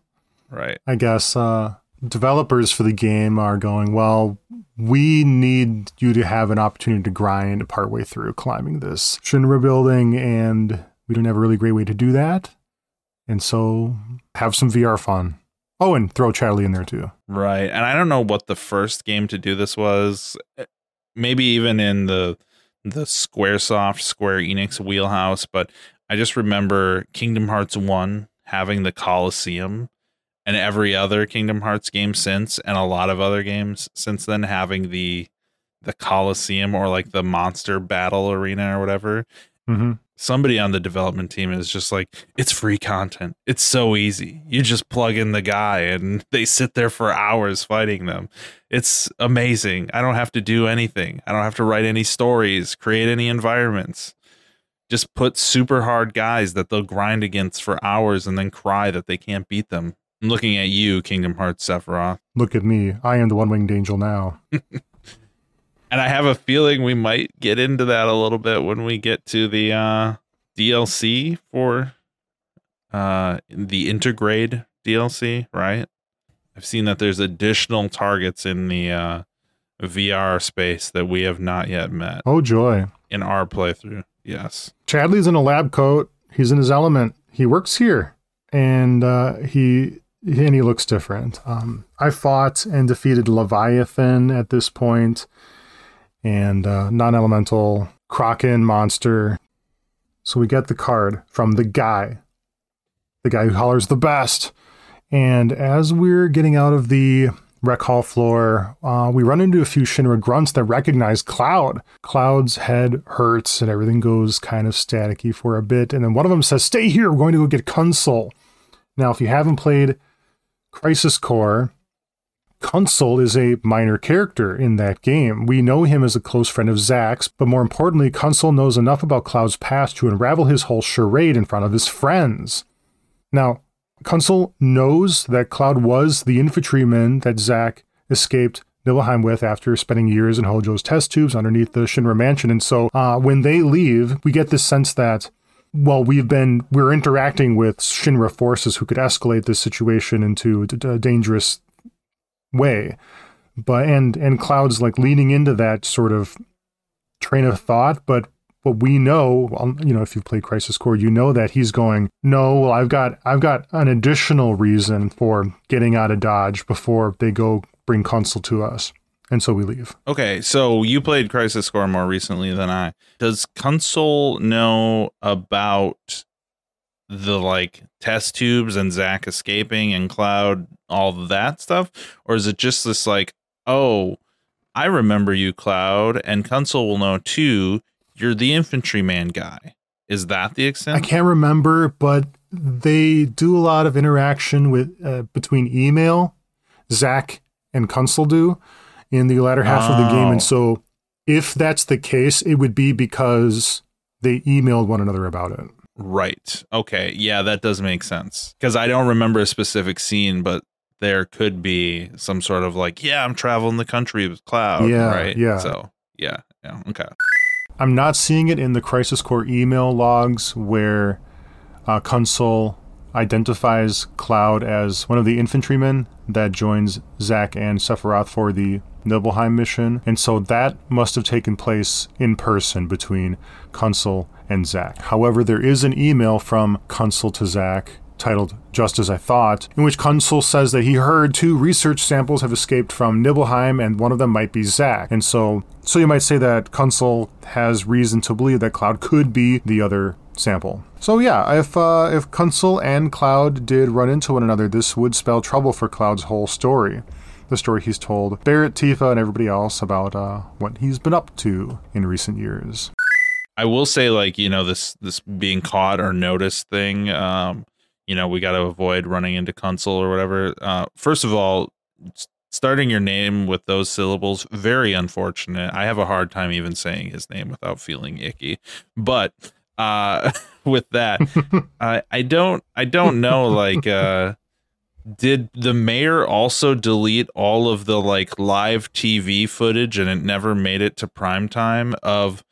Right. I guess uh, developers for the game are going, well, we need you to have an opportunity to grind partway through climbing this Shinra building, and we don't have a really great way to do that. And so have some VR fun. Oh, and throw Chadley in there too. Right. And I don't know what the first game to do this was. Maybe even in the the Squaresoft Square Enix wheelhouse, but I just remember Kingdom Hearts 1 having the Coliseum and every other Kingdom Hearts game since and a lot of other games since then having the the Coliseum or like the monster battle arena or whatever. Mm-hmm. Somebody on the development team is just like, it's free content. It's so easy. You just plug in the guy and they sit there for hours fighting them. It's amazing. I don't have to do anything. I don't have to write any stories, create any environments. Just put super hard guys that they'll grind against for hours and then cry that they can't beat them. I'm looking at you, Kingdom Hearts Sephiroth. Look at me. I am the one winged angel now. and I have a feeling we might get into that a little bit when we get to the uh, DLC for uh, the Intergrade DLC, right? I've seen that there's additional targets in the uh, VR space that we have not yet met Oh, joy. in our playthrough. Yes. Chadley's in a lab coat. He's in his element. He works here, and uh, he and he looks different. Um, I fought and defeated Leviathan at this point, and uh, non-elemental Kraken monster. So we get the card from the guy, the guy who hollers the best. And as we're getting out of the rec hall floor, uh, we run into a few Shinra grunts that recognize Cloud. Cloud's head hurts and everything goes kind of staticky for a bit. And then one of them says, Stay here, we're going to go get Kunsel. Now, if you haven't played Crisis Core, Kunsel is a minor character in that game. We know him as a close friend of Zack's, but more importantly, Kunsel knows enough about Cloud's past to unravel his whole charade in front of his friends. Now, Kunsel knows that Cloud was the infantryman that Zack escaped Nibelheim with after spending years in Hojo's test tubes underneath the Shinra mansion. And so uh, when they leave, we get this sense that, well, we've been, we're interacting with Shinra forces who could escalate this situation into a dangerous way. But, and, and Cloud's like leaning into that sort of train of thought, but but we know, um, you know, if you've played Crisis Core, you know that he's going, no, well, I've got, I've got an additional reason for getting out of Dodge before they go bring Kunsel to us, and so we leave. Okay, so you played Crisis Core more recently than I. Does Kunsel know about the like test tubes and Zack escaping and Cloud, all that stuff, or is it just this like, oh, I remember you, Cloud, and Kunsel will know too you're the infantryman guy. Is that the extent? I can't remember, but they do a lot of interaction with uh, between email, Zack and Kunsel do in the latter half oh. of the game, and so if that's the case, it would be because they emailed one another about it. Right. Okay. Yeah, that does make sense. Because I don't remember a specific scene, but there could be some sort of like, yeah, I'm traveling the country with Cloud. Yeah. Right. Yeah. So yeah. Yeah. Okay. I'm not seeing it in the Crisis Core email logs where uh, Kunsel identifies Cloud as one of the infantrymen that joins Zack and Sephiroth for the Nibelheim mission. And so that must have taken place in person between Kunsel and Zack. However, there is an email from Kunsel to Zack titled Just As I Thought, in which Kunsel says that he heard two research samples have escaped from Nibelheim and one of them might be Zack. And so so you might say that Kunsel has reason to believe that Cloud could be the other sample. So yeah, if uh, if Kunsel and Cloud did run into one another, this would spell trouble for Cloud's whole story. The story he's told Barret, Tifa, and everybody else about uh, what he's been up to in recent years. I will say, like you know, this this being caught or noticed thing. Um, you know, we got to avoid running into Kunsel or whatever. Uh, first of all, starting your name with those syllables very unfortunate. I have a hard time even saying his name without feeling icky. But uh with that, I I don't I don't know like uh did the mayor also delete all of the like live TV footage and it never made it to prime time of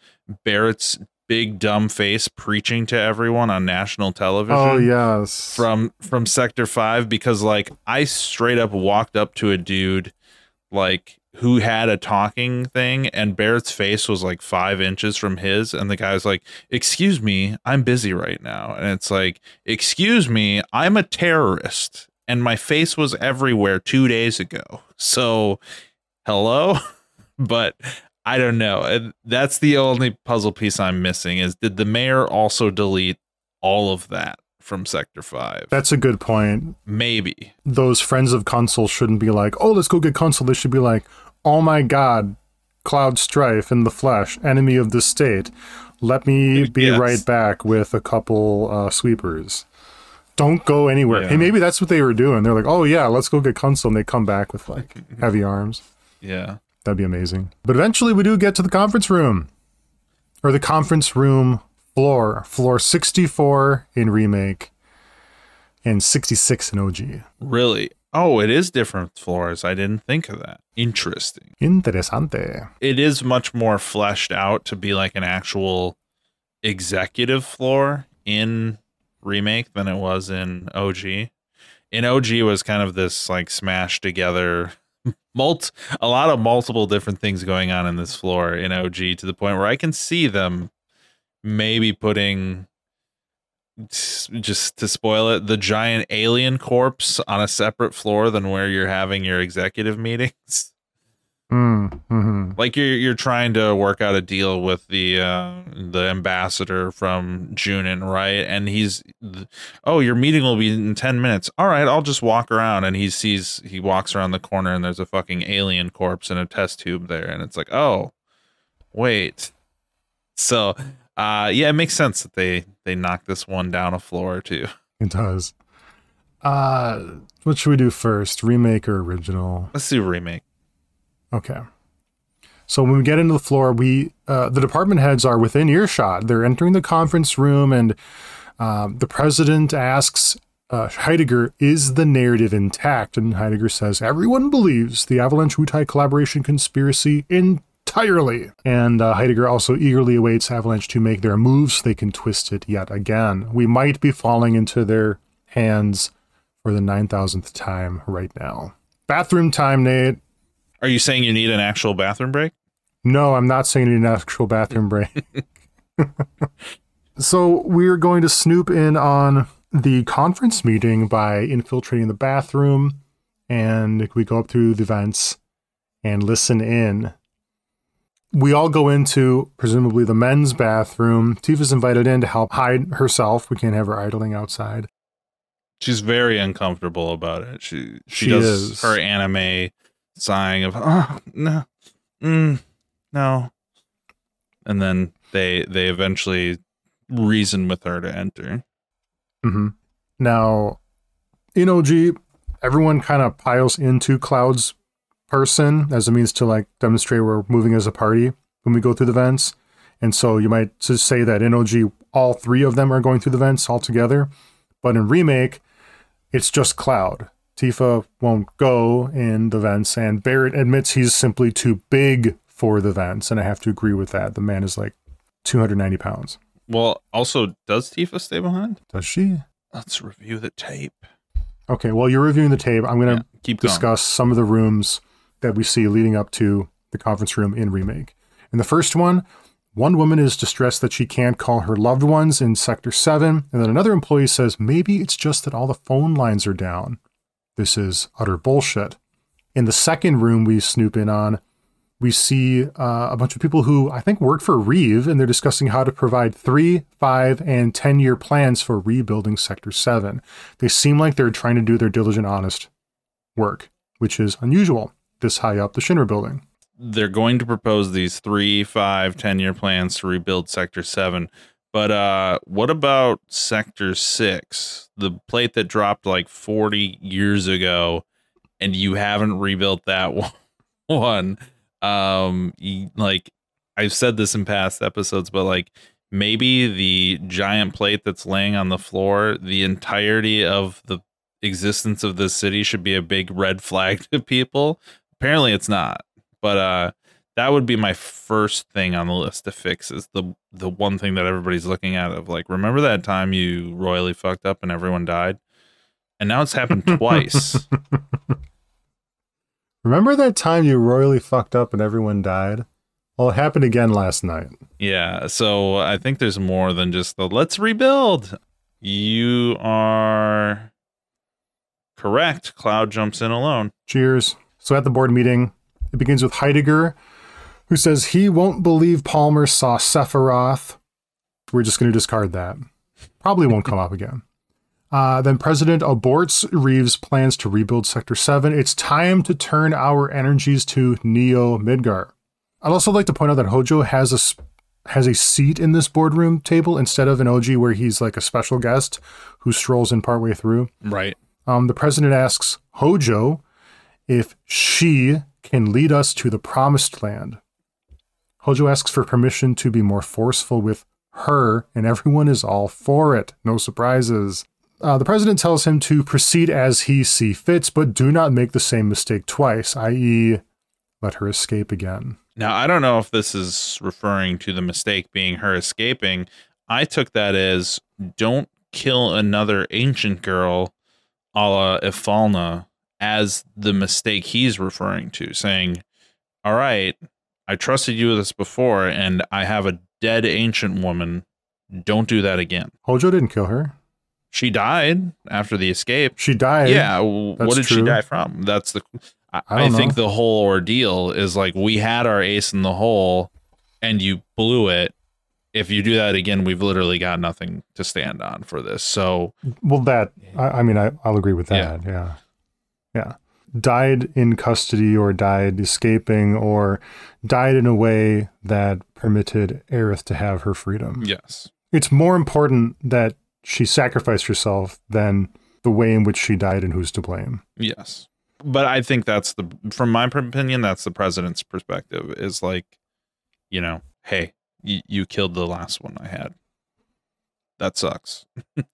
Barrett's big dumb face preaching to everyone on national television? Oh yes. from from sector 5 because like I straight up walked up to a dude like who had a talking thing and Barrett's face was like 5 inches from his and the guy was like excuse me I'm busy right now and it's like excuse me I'm a terrorist and my face was everywhere 2 days ago so hello but I don't know that's the only puzzle piece I'm missing is did the mayor also delete all of that from sector 5 That's a good point. maybe Those friends of Kunsel shouldn't be like, oh, let's go get Kunsel. They should be like, oh my god, Cloud Strife in the flesh, enemy of the state. Let me be Yes. right back with a couple uh, sweepers. Don't go anywhere. Yeah. Hey, maybe that's what they were doing. They're like, oh yeah, let's go get Kunsel. and they come back with like heavy arms. yeah That'd be amazing. But eventually we do get to the conference room. Or the conference room floor. Floor 64 in Remake and 66 in OG. Really? Oh, it is different floors. I didn't think of that. Interesting. Interesante. It is much more fleshed out to be like an actual executive floor in remake than it was in OG. In OG was kind of this like smashed together mult a lot of multiple different things going on in this floor in OG to the point where I can see them maybe putting just to spoil it the giant alien corpse on a separate floor than where you're having your executive meetings Mm, hmm like you're you're trying to work out a deal with the uh the ambassador from Junon, right? And he's oh, your meeting will be in 10 minutes. All right, I'll just walk around and he sees he walks around the corner and there's a fucking alien corpse in a test tube there and it's like, "Oh, wait." So, uh yeah, it makes sense that they they knock this one down a floor or two. It does. Uh, what should we do first? Remake or original? Let's do remake. Okay. So when we get into the floor, we uh, the department heads are within earshot. They're entering the conference room, and um, the president asks uh, Heidegger, "Is the narrative intact?" And Heidegger says, "Everyone believes the Avalanche Wutai collaboration conspiracy entirely." And uh, Heidegger also eagerly awaits Avalanche to make their moves so they can twist it yet again. We might be falling into their hands for the nine thousandth time right now. Bathroom time, Nate. Are you saying you need an actual bathroom break? No, I'm not saying you need an actual bathroom break. so we're going to snoop in on the conference meeting by infiltrating the bathroom, and we go up through the vents and listen in. We all go into presumably the men's bathroom. Tifa's invited in to help hide herself. We can't have her idling outside. She's very uncomfortable about it. She she, She does is. her anime sighing of oh no mm, no, and then they they eventually reason with her to enter. hmm Now, in OG, everyone kind of piles into Cloud's person as a means to like demonstrate we're moving as a party when we go through the vents. And so you might just say that in OG, all three of them are going through the vents all together. But in Remake, it's just Cloud. Tifa won't go in the vents, and Barrett admits he's simply too big for the vents. And I have to agree with that. The man is like 290 pounds. Well, also, does Tifa stay behind? Does she? Let's review the tape. Okay, while you're reviewing the tape, I'm going to Yeah, keep going. discuss some of the rooms that we see leading up to the conference room in Remake. In the first one, one woman is distressed that she can't call her loved ones in Sector 7, and then another employee says maybe it's just that all the phone lines are down. This is utter bullshit. In the second room we snoop in on, we see uh, a bunch of people who I think work for Reeve, and they're discussing how to provide three, five, and 10 year plans for rebuilding Sector 7. They seem like they're trying to do their diligent, honest work, which is unusual this high up the Shinra building. They're going to propose these three, five, ten year plans to rebuild Sector Seven. But uh, what about Sector Six, the plate that dropped like forty years ago? and you haven't rebuilt that one, um, like I've said this in past episodes, but like maybe the giant plate that's laying on the floor, the entirety of the existence of this city should be a big red flag to people. Apparently, it's not, but uh, that would be my first thing on the list to fix. Is the the one thing that everybody's looking at of like, remember that time you royally fucked up and everyone died, and now it's happened twice. Remember that time you royally fucked up and everyone died? Well, it happened again last night. Yeah, so I think there's more than just the let's rebuild. You are correct. Cloud jumps in alone. Cheers. So at the board meeting, it begins with Heidegger, who says he won't believe Palmer saw Sephiroth. We're just going to discard that. Probably won't come up again. Uh, then President aborts Reeves' plans to rebuild Sector 7. It's time to turn our energies to Neo Midgar. I'd also like to point out that Hojo has a has a seat in this boardroom table instead of an OG where he's like a special guest who strolls in partway through. Right. Um, the president asks Hojo if she can lead us to the promised land. Hojo asks for permission to be more forceful with her, and everyone is all for it. No surprises. Uh, the president tells him to proceed as he see fits, but do not make the same mistake twice, i.e., let her escape again. Now, I don't know if this is referring to the mistake being her escaping. I took that as don't kill another ancient girl a la Ifalna as the mistake he's referring to, saying, All right, I trusted you with this before, and I have a dead ancient woman. Don't do that again. Hojo didn't kill her. She died after the escape. She died. Yeah. That's What did she die from? That's the. I, I I, think the whole ordeal is like we had our ace in the hole, and you blew it. If you do that again, we've literally got nothing to stand on for this. So Well, that, I, I mean, I, I'll agree with that. Yeah. yeah. Died in custody or died escaping or died in a way that permitted Aerith to have her freedom. yes, It's more important that she sacrificed herself than the way in which she died and who's to blame. yes. But I think that's the from my opinion, that's the president's perspective. Is like, you know, hey, you, you killed the last one I had. That sucks.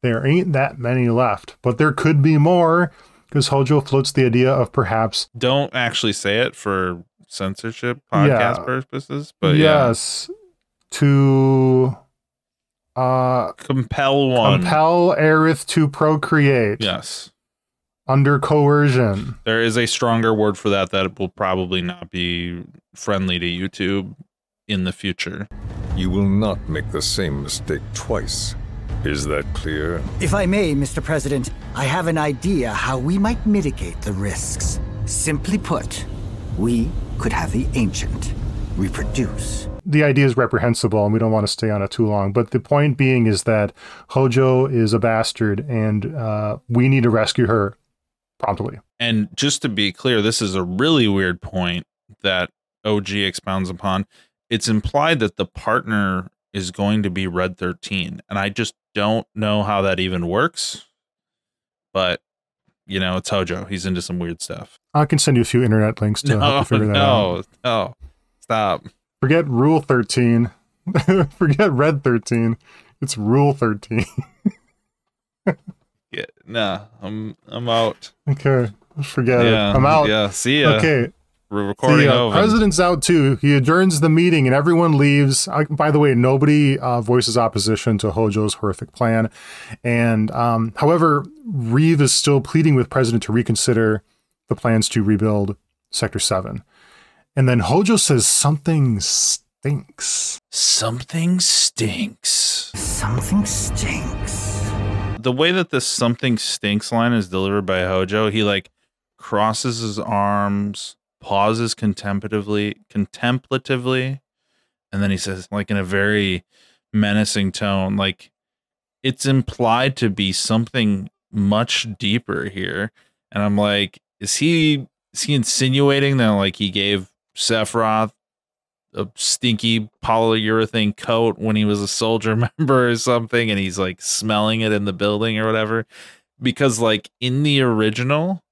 There ain't that many left, but there could be more because Hojo floats the idea of perhaps Don't actually say it for censorship podcast Yeah. purposes, but yeah, yes to uh compel one. compel Aerith to procreate Yes. under coercion. There is a stronger word for that that will probably not be friendly to YouTube in the future. You will not make the same mistake twice. Is that clear? If I may, Mr. President, I have an idea how we might mitigate the risks. Simply put, we could have the ancient reproduce. The idea is reprehensible and we don't want to stay on it too long. But the point being is that Hojo is a bastard and uh, we need to rescue her promptly. And just to be clear, this is a really weird point that OG expounds upon. It's implied that the partner is going to be Red 13. And I just don't know how that even works. But, you know, it's Hojo. He's into some weird stuff. I can send you a few internet links to help you oh, figure that out. no, no. Stop. Forget Rule 13. Forget Red 13. It's Rule 13. Yeah, nah, I'm I'm out. okay. Forget yeah, it. I'm out. Yeah, see ya. Okay. We're recording the uh, over. president's out too. He adjourns the meeting and everyone leaves. Uh, by the way, nobody uh, voices opposition to Hojo's horrific plan. And um, however, Reeve is still pleading with President to reconsider the plans to rebuild Sector 7. And then Hojo says something stinks. Something stinks. Something stinks. The way that this something stinks line is delivered by Hojo, he like crosses his arms, pauses contemplatively, contemplatively, and then he says, like in a very menacing tone, like it's implied to be something much deeper here. And I'm like, is he is he insinuating that like he gave Sephiroth a stinky polyurethane coat when he was a soldier member or something and he's like smelling it in the building or whatever because like in the original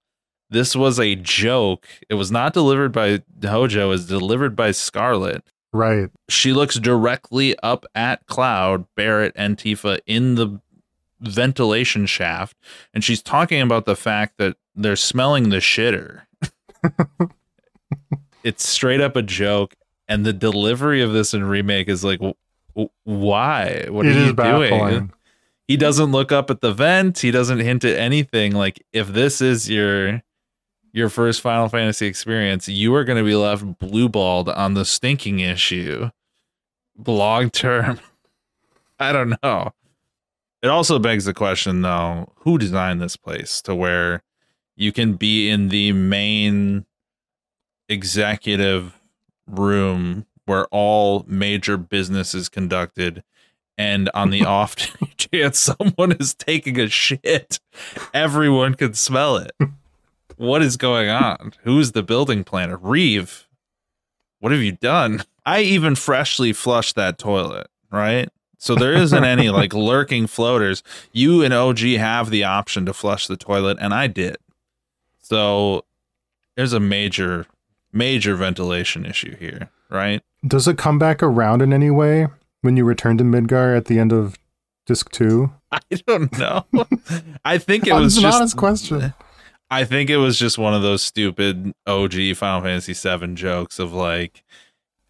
This was a joke. It was not delivered by Hojo, it was delivered by Scarlet. Right. She looks directly up at Cloud, Barrett, and Tifa in the ventilation shaft, and she's talking about the fact that they're smelling the shitter. it's straight up a joke, and the delivery of this in remake is like, why? What It are is you doing? He doesn't look up at the vent. He doesn't hint at anything. Like if this is your your first Final Fantasy experience, you are going to be left blue balled on the stinking issue long term. I don't know. It also begs the question though, who designed this place to where you can be in the main executive room where all major business is conducted and on the off chance someone is taking a shit, everyone can smell it. What is going on? Who's the building planner? Reeve, what have you done? I even freshly flushed that toilet, right? So there isn't any like lurking floaters. You and OG have the option to flush the toilet, and I did. So there's a major, major ventilation issue here, right? Does it come back around in any way when you return to Midgar at the end of disc two? I don't know. I think it was an just honest question. I think it was just one of those stupid OG Final Fantasy VII jokes of like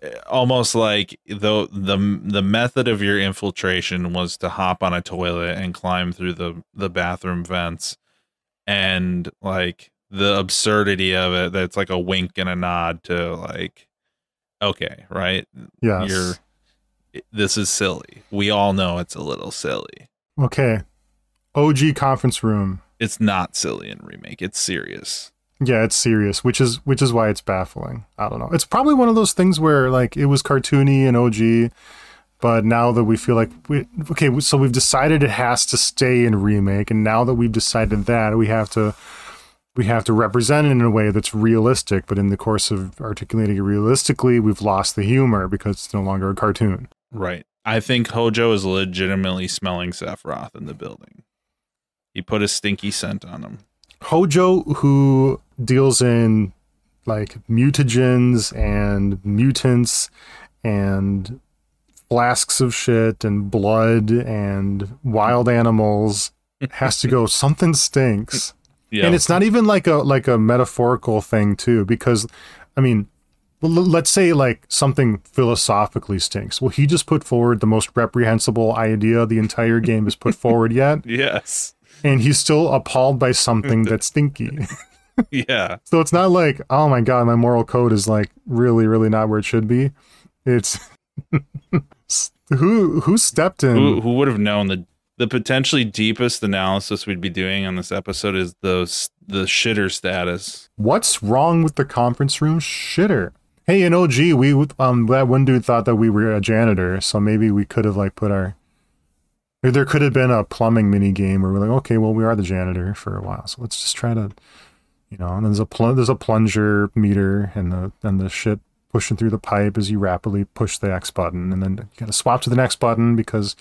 eh, almost like the the the method of your infiltration was to hop on a toilet and climb through the the bathroom vents. And like the absurdity of it that's like a wink and a nod to like okay right? Yeah you're this is silly. We all know it's a little silly. Okay. OG conference room. It's not silly in remake it's serious Yeah, it's serious, which is which is why it's baffling. I don't know. It's probably one of those things where like it was cartoony and OG, but now that we feel like we okay, so we've decided it has to stay in remake, and now that we've decided that, we have to we have to represent it in a way that's realistic. But in the course of articulating it realistically, we've lost the humor because it's no longer a cartoon. Right. I think Hojo is legitimately smelling Sephiroth in the building. He put a stinky scent on him. Hojo, who deals in like mutagens and mutants and flasks of shit and blood and wild animals, has to go. Something stinks, Yeah. and it's not even like a like a metaphorical thing too. Because, I mean, let's say like something philosophically stinks. Well, he just put forward the most reprehensible idea the entire game has put forward yet, yes. And he's still appalled by something that's stinky. Yeah. So it's not like, oh my god, my moral code is like really, really not where it should be. It's who who stepped in. Who who would have known the the potentially deepest analysis we'd be doing on this episode is those the shitter status. What's wrong with the conference room shitter? Hey, in OG, we um that one dude thought that we were a janitor, so maybe we could have like put our. There could have been a plumbing mini game where we're like, okay, well, we are the janitor for a while, so let's just try to, you know. And there's a pl- there's a plunger meter, and the and the shit pushing through the pipe as you rapidly push the X button, and then you got to swap to the next button because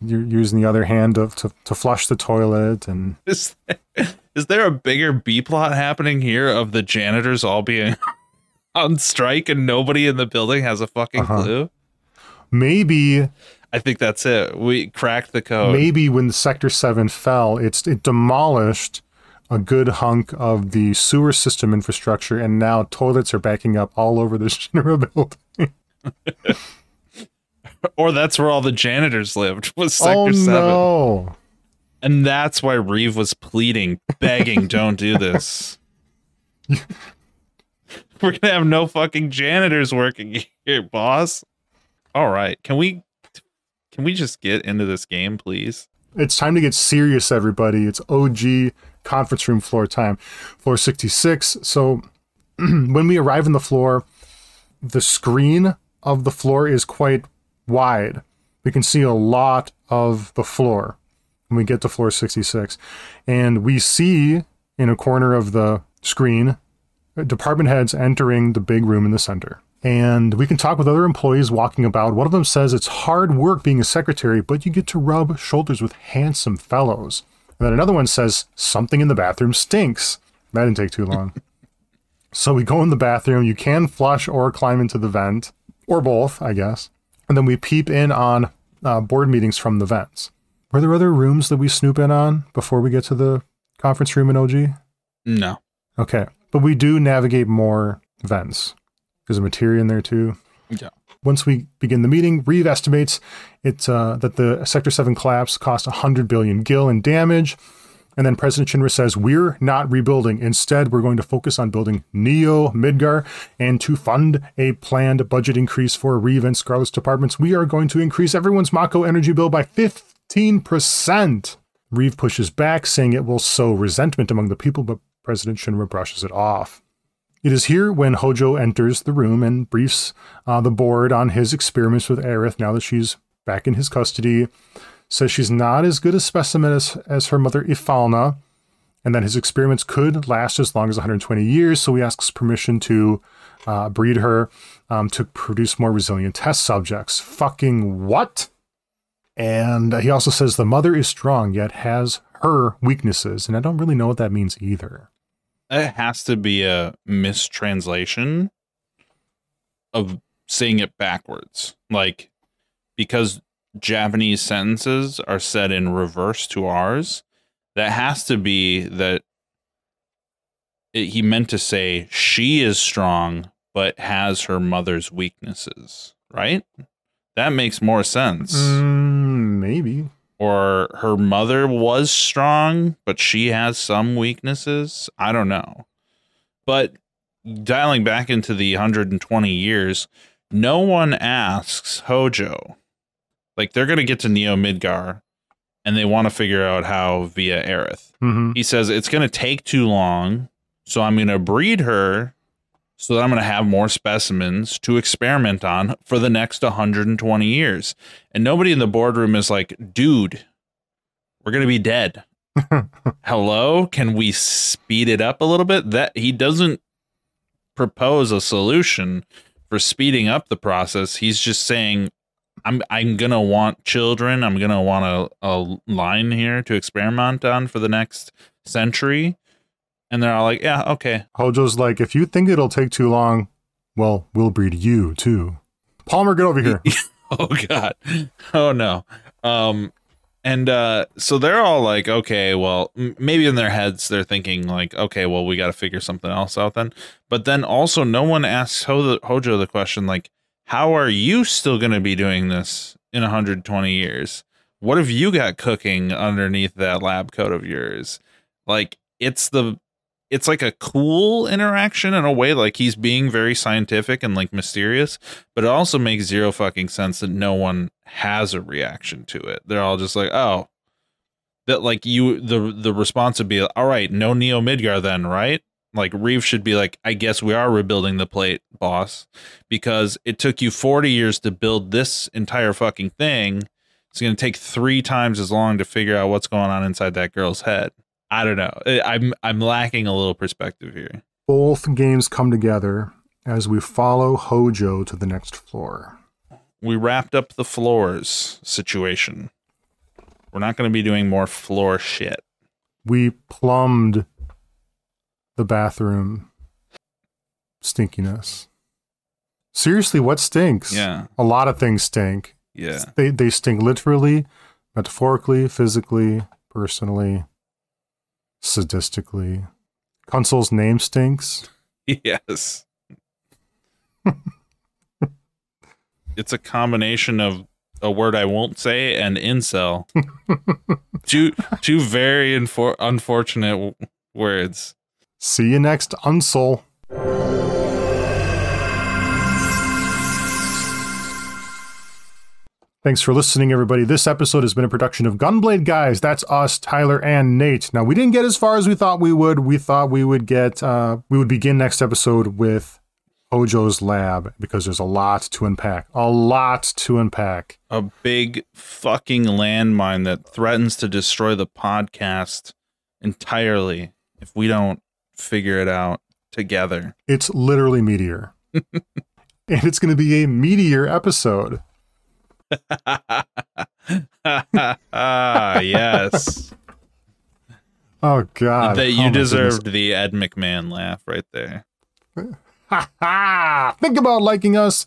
you're using the other hand to, to to flush the toilet, and Is there, is there a bigger B plot happening here of the janitors all being on strike and nobody in the building has a fucking Uh-huh. clue? maybe I think that's it. We cracked the code. maybe when Sector 7 fell, it's it demolished a good hunk of the sewer system infrastructure, and now toilets are backing up all over the Shinra building. Or that's where all the janitors lived was Sector oh 7. no! And that's why Reeve was pleading, begging, don't do this. We're gonna have no fucking janitors working here, boss. All right. Can we can we just get into this game, please? It's time to get serious, everybody. It's OG conference room floor time, floor 66. So when we arrive in the floor, the screen of the floor is quite wide. We can see a lot of the floor when we get to floor 66. And we see in a corner of the screen department heads entering the big room in the center. And we can talk with other employees walking about. One of them says it's hard work being a secretary, but you get to rub shoulders with handsome fellows. And then another one says something in the bathroom stinks. That didn't take too long. so we go in the bathroom. You can flush or climb into the vent, or both, I guess. And then we peep in on uh, board meetings from the vents. Were there other rooms that we snoop in on before we get to the conference room in OG? No. Okay. But we do navigate more vents. There's a materia in there too. Yeah. Once we begin the meeting, Reeve estimates it's uh, that the Sector 7 collapse cost 100 billion gil in damage. And then President Shinra says, We're not rebuilding. Instead, we're going to focus on building Neo Midgar. And to fund a planned budget increase for Reeve and Scarlet's departments, we are going to increase everyone's Mako energy bill by 15%. Reeve pushes back, saying it will sow resentment among the people, but President Shinra brushes it off. It is here when Hojo enters the room and briefs uh, the board on his experiments with Aerith now that she's back in his custody. Says she's not as good a specimen as, as her mother Ifalna, and that his experiments could last as long as 120 years. So he asks permission to uh, breed her um, to produce more resilient test subjects. Fucking what? And he also says the mother is strong, yet has her weaknesses. And I don't really know what that means either. It has to be a mistranslation of saying it backwards. Like, because Japanese sentences are said in reverse to ours, that has to be that it, he meant to say she is strong, but has her mother's weaknesses, right? That makes more sense. Mm, maybe. Or her mother was strong, but she has some weaknesses. I don't know. But dialing back into the 120 years, no one asks Hojo. Like they're going to get to Neo Midgar and they want to figure out how via Aerith. Mm-hmm. He says it's going to take too long, so I'm going to breed her so that I'm going to have more specimens to experiment on for the next 120 years. And nobody in the boardroom is like, dude, we're going to be dead. Hello, can we speed it up a little bit? That he doesn't propose a solution for speeding up the process. He's just saying, I'm I'm gonna want children. I'm gonna want a, a line here to experiment on for the next century. And they're all like, yeah, okay. Hojo's like, if you think it'll take too long, well, we'll breed you too. Palmer, get over here. oh god. Oh no. Um and uh so they're all like okay well m- maybe in their heads they're thinking like okay well we got to figure something else out then but then also no one asks Ho- hojo the question like how are you still going to be doing this in 120 years what have you got cooking underneath that lab coat of yours like it's the it's like a cool interaction in a way like he's being very scientific and like mysterious but it also makes zero fucking sense that no one has a reaction to it. They're all just like oh that like you the the response would be all right no neo midgar then right? Like reeve should be like i guess we are rebuilding the plate boss because it took you 40 years to build this entire fucking thing. It's going to take three times as long to figure out what's going on inside that girl's head I don't know. I'm I'm lacking a little perspective here. Both games come together as we follow Hojo to the next floor. We wrapped up the floors situation. We're not going to be doing more floor shit. We plumbed the bathroom stinkiness. Seriously, what stinks? Yeah. A lot of things stink. Yeah. They they stink literally, metaphorically, physically, personally sadistically. Kunsel's name stinks. Yes. it's a combination of a word I won't say and incel. two two very infor- unfortunate w- words. See you next Unsol. Thanks for listening, everybody. This episode has been a production of Gunblade Guys. That's us, Tyler and Nate. Now, we didn't get as far as we thought we would. We thought we would get, uh, we would begin next episode with Hojo's lab because there's a lot to unpack. A lot to unpack. A big fucking landmine that threatens to destroy the podcast entirely if we don't figure it out together. It's literally Meteor. and it's going to be a Meteor episode. Ah, yes. Oh God! that Oh, you goodness. deserved the Ed McMahon laugh right there. Ha ha! Think about liking us,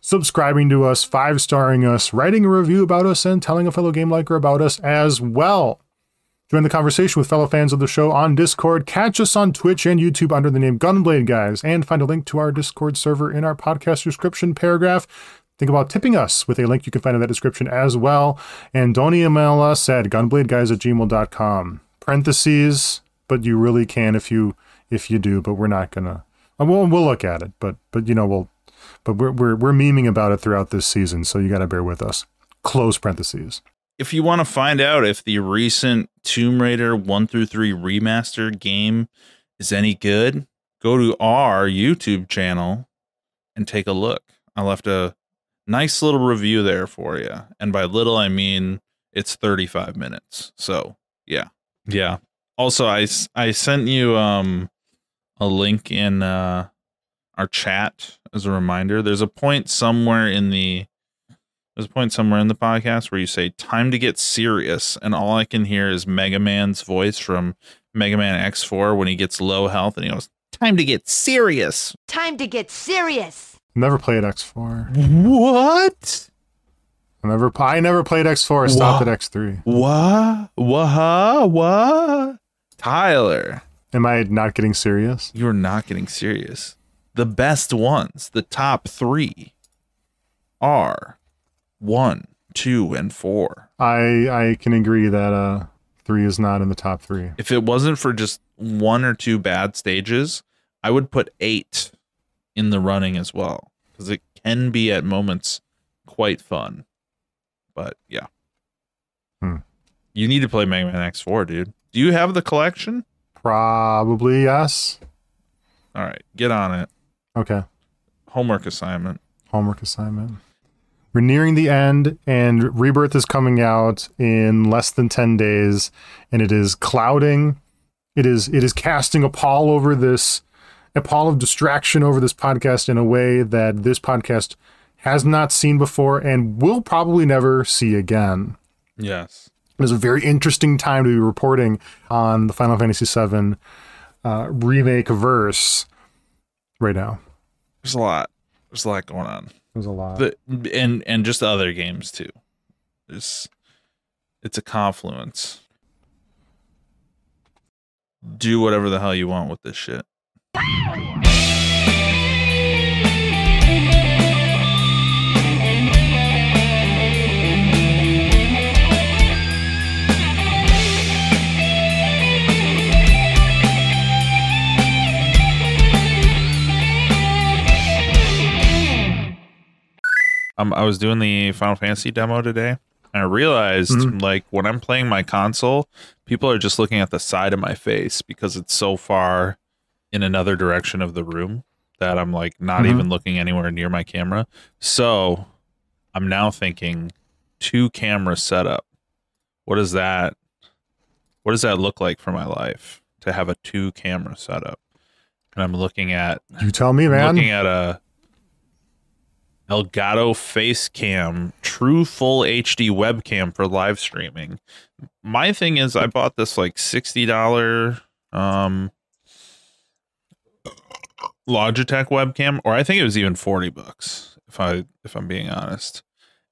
subscribing to us, five starring us, writing a review about us, and telling a fellow game liker about us as well. Join the conversation with fellow fans of the show on Discord. Catch us on Twitch and YouTube under the name Gunblade Guys, and find a link to our Discord server in our podcast description paragraph. Think about tipping us with a link you can find in that description as well. And don't email us at gunbladeguys at gmail.com. Parentheses, but you really can if you if you do, but we're not gonna We'll we'll look at it, but but you know we'll but we're we're we're memeing about it throughout this season, so you got to bear with us. Close parentheses. If you want to find out if the recent Tomb Raider 1 through 3 remaster game is any good, go to our YouTube channel and take a look. I left a nice little review there for you. And by little, I mean it's 35 minutes. So, yeah. Yeah. Also, I, I sent you um a link in uh our chat as a reminder. There's a point somewhere in the there's a point somewhere in the podcast where you say time to get serious and all I can hear is Mega Man's voice from Mega Man X4 when he gets low health and he goes time to get serious. Time to get serious. Never played X4. What? I never I never played X4. I stopped at X3. What? What? What? Tyler, Am I not getting serious? you're not getting serious. The best ones, the top 3 are 1, 2 and 4. I I can agree that uh three is not in the top three. if it wasn't for just one or two bad stages, I would put eight in the running as well because it can be at moments quite fun. But yeah, Hmm. you need to play Mega Man X4, dude. Do you have the collection? Probably yes. All right, get on it. Okay. Homework assignment. Homework assignment. We're nearing the end, and Rebirth is coming out in less than ten days, and it is clouding. It is it is casting a pall over this, a pall of distraction over this podcast in a way that this podcast has not seen before and will probably never see again. Yes. It is a very interesting time to be reporting on the Final Fantasy VII uh, remake verse right now. There's a lot. There's a lot going on. There's a lot. The, and and just other games too. It's it's a confluence. Do whatever the hell you want with this shit. Um, I was doing the Final Fantasy demo today, and I realized Mhm. like when I'm playing my console, people are just looking at the side of my face because it's so far in another direction of the room that I'm like not Mhm. even looking anywhere near my camera. So I'm now thinking two camera setup. What does that what does that look like for my life to have a two camera setup? And I'm looking at you tell me, man. looking at a Elgato Facecam true full HD webcam for live streaming. My thing is I bought this like $60 um Logitech webcam or I think it was even 40 bucks if I if I'm being honest.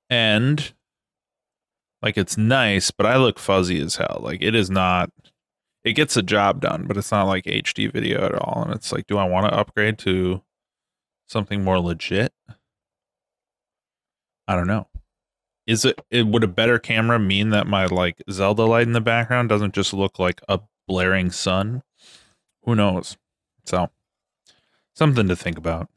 And like it's nice, but I look fuzzy as hell. Like it is not it gets the job done, but it's not like HD video at all. And it's like, do I want to upgrade to something more legit? I don't know. Is it, it would a better camera mean that my like Zelda light in the background doesn't just look like a blaring sun? Who knows? So something to think about.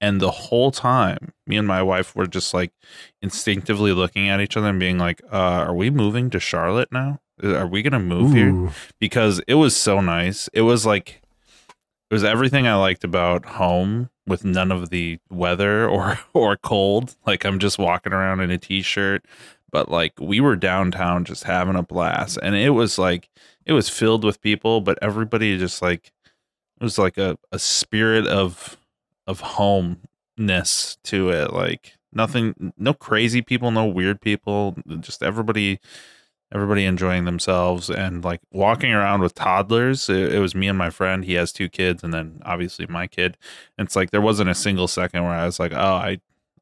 And the whole time, me and my wife were just like instinctively looking at each other and being like, uh, are we moving to Charlotte now? Are we going to move here? Because it was so nice. It was like it was everything I liked about home with none of the weather or or cold. Like I'm just walking around in a t-shirt, but like we were downtown just having a blast and it was like it was filled with people, but everybody just like it was like a, a spirit of of homeness to it. Like nothing no crazy people, no weird people, just everybody everybody enjoying themselves and like walking around with toddlers. It, it was me and my friend. He has two kids, and then obviously my kid. And it's like there wasn't a single second where I was like, oh, I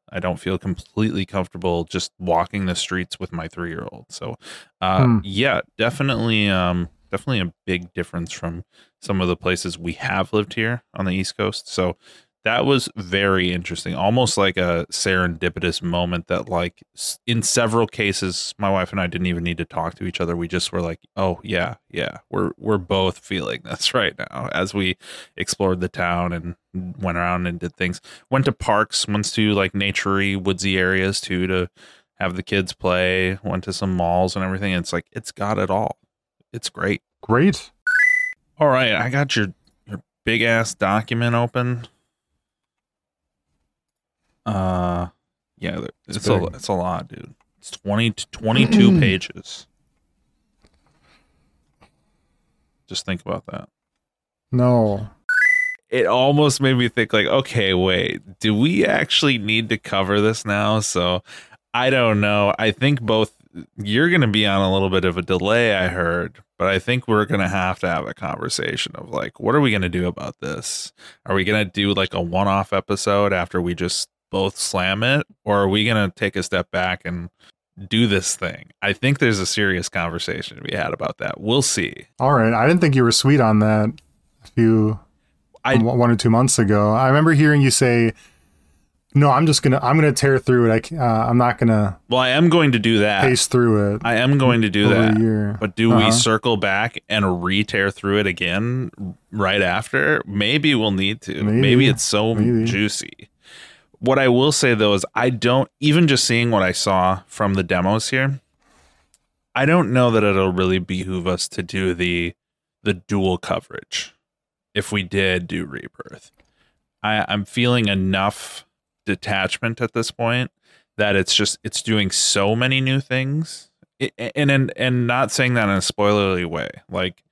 I don't feel completely comfortable just walking the streets with my three year old. So, uh, Hmm. yeah, definitely, um, definitely a big difference from some of the places we have lived here on the East Coast. So that was very interesting, almost like a serendipitous moment that, like, in several cases, my wife and I didn't even need to talk to each other. We just were like, "Oh yeah, yeah, we're we're both feeling this right now." As we explored the town and went around and did things went to parks, went to like naturey, woodsy areas too to have the kids play. Went to some malls and everything. It's like it's got it all. It's great. Great. All right, I got your your big ass document open. Uh, yeah, It's it's, a it's a lot, dude. It's 20 to 22 pages. Just think about that. No. it almost made me think like okay wait do we actually need to cover this now so i don't know i think both you're going to be on a little bit of a delay i heard but i think we're going to have to have a conversation of like what are we going to do about this are we going to do like a one-off episode after we just both slam it or are we going to take a step back and do this thing i think there's a serious conversation to be had about that we'll see All right. I didn't think you were sweet on that a few I- one or two months ago. I remember hearing you say, "No, I'm just gonna I'm gonna tear through it. I uh, I'm not gonna well i am going to do that pace through it." I am going to do that. But do Uh-huh. we circle back and re-tear through it again right after? Maybe we'll need to. Maybe, Maybe. it's so Maybe. juicy. What I will say though is I don't even just seeing what I saw from the demos here, I don't know that it'll really behoove us to do the the dual coverage if we did do rebirth. I, I'm feeling enough detachment at this point that it's just it's doing so many new things. It, and and and not saying that in a spoilerly way like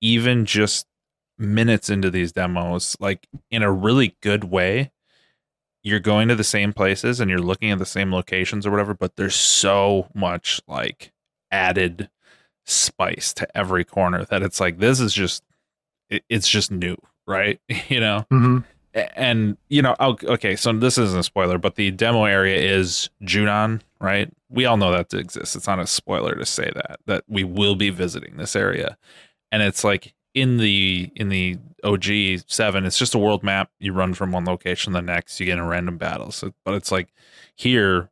even just minutes into these demos like in a really good way you're going to the same places and you're looking at the same locations or whatever but there's so much like added spice to every corner that it's like this is just it, it's just new right? You know? Hmm a- and you know okay so this isn't a spoiler but the demo area is junon right? We all know that exists it's not a spoiler to say that that we will be visiting this area. And it's like in the in the og 7 it's just a world map. You run from one location to the next. You get in random battles so, but it's like here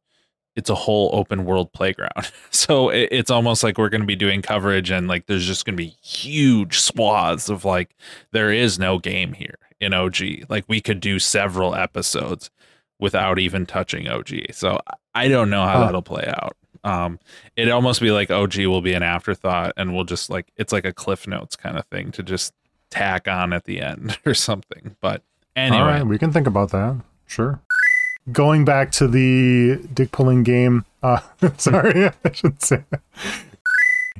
it's a whole open world playground. So it, it's almost like we're going to be doing coverage and like there's just going to be huge swaths of like there is no game here in OG. Like we could do several episodes without even touching OG. So I don't know how that'll play out. Um, it'd almost be like OG will be an afterthought, and we'll just like it's like a Cliff Notes kind of thing to just tack on at the end or something. But anyway, All right, we can think about that. Sure. Going back to the dick pulling game. Uh, sorry, I shouldn't say that.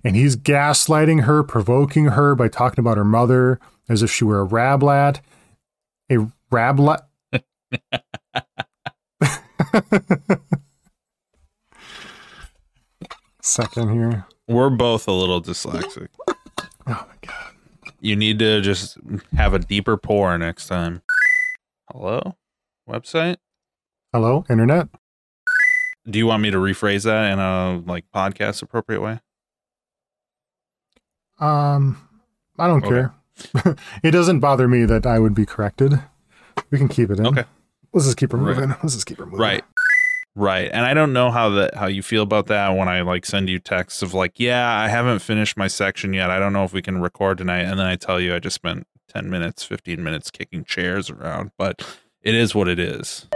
And he's gaslighting her, provoking her by talking about her mother as if she were a rablat. A rablat. Second here. we're both a little dyslexic. Oh my god. You need to just have a deeper pour next time. Hello, website. Hello, internet. Do you want me to rephrase that in a like podcast appropriate way? Um, I don't Okay. care. it doesn't bother me that I would be corrected. We can keep it in. Okay. Let's just keep her Right. moving. Let's just keep her moving. Right. Right. And I don't know how that how you feel about that when I like send you texts of like, yeah, I haven't finished my section yet. I don't know if we can record tonight. And then I tell you I just spent 10 minutes, 15 minutes kicking chairs around, but it is what it is.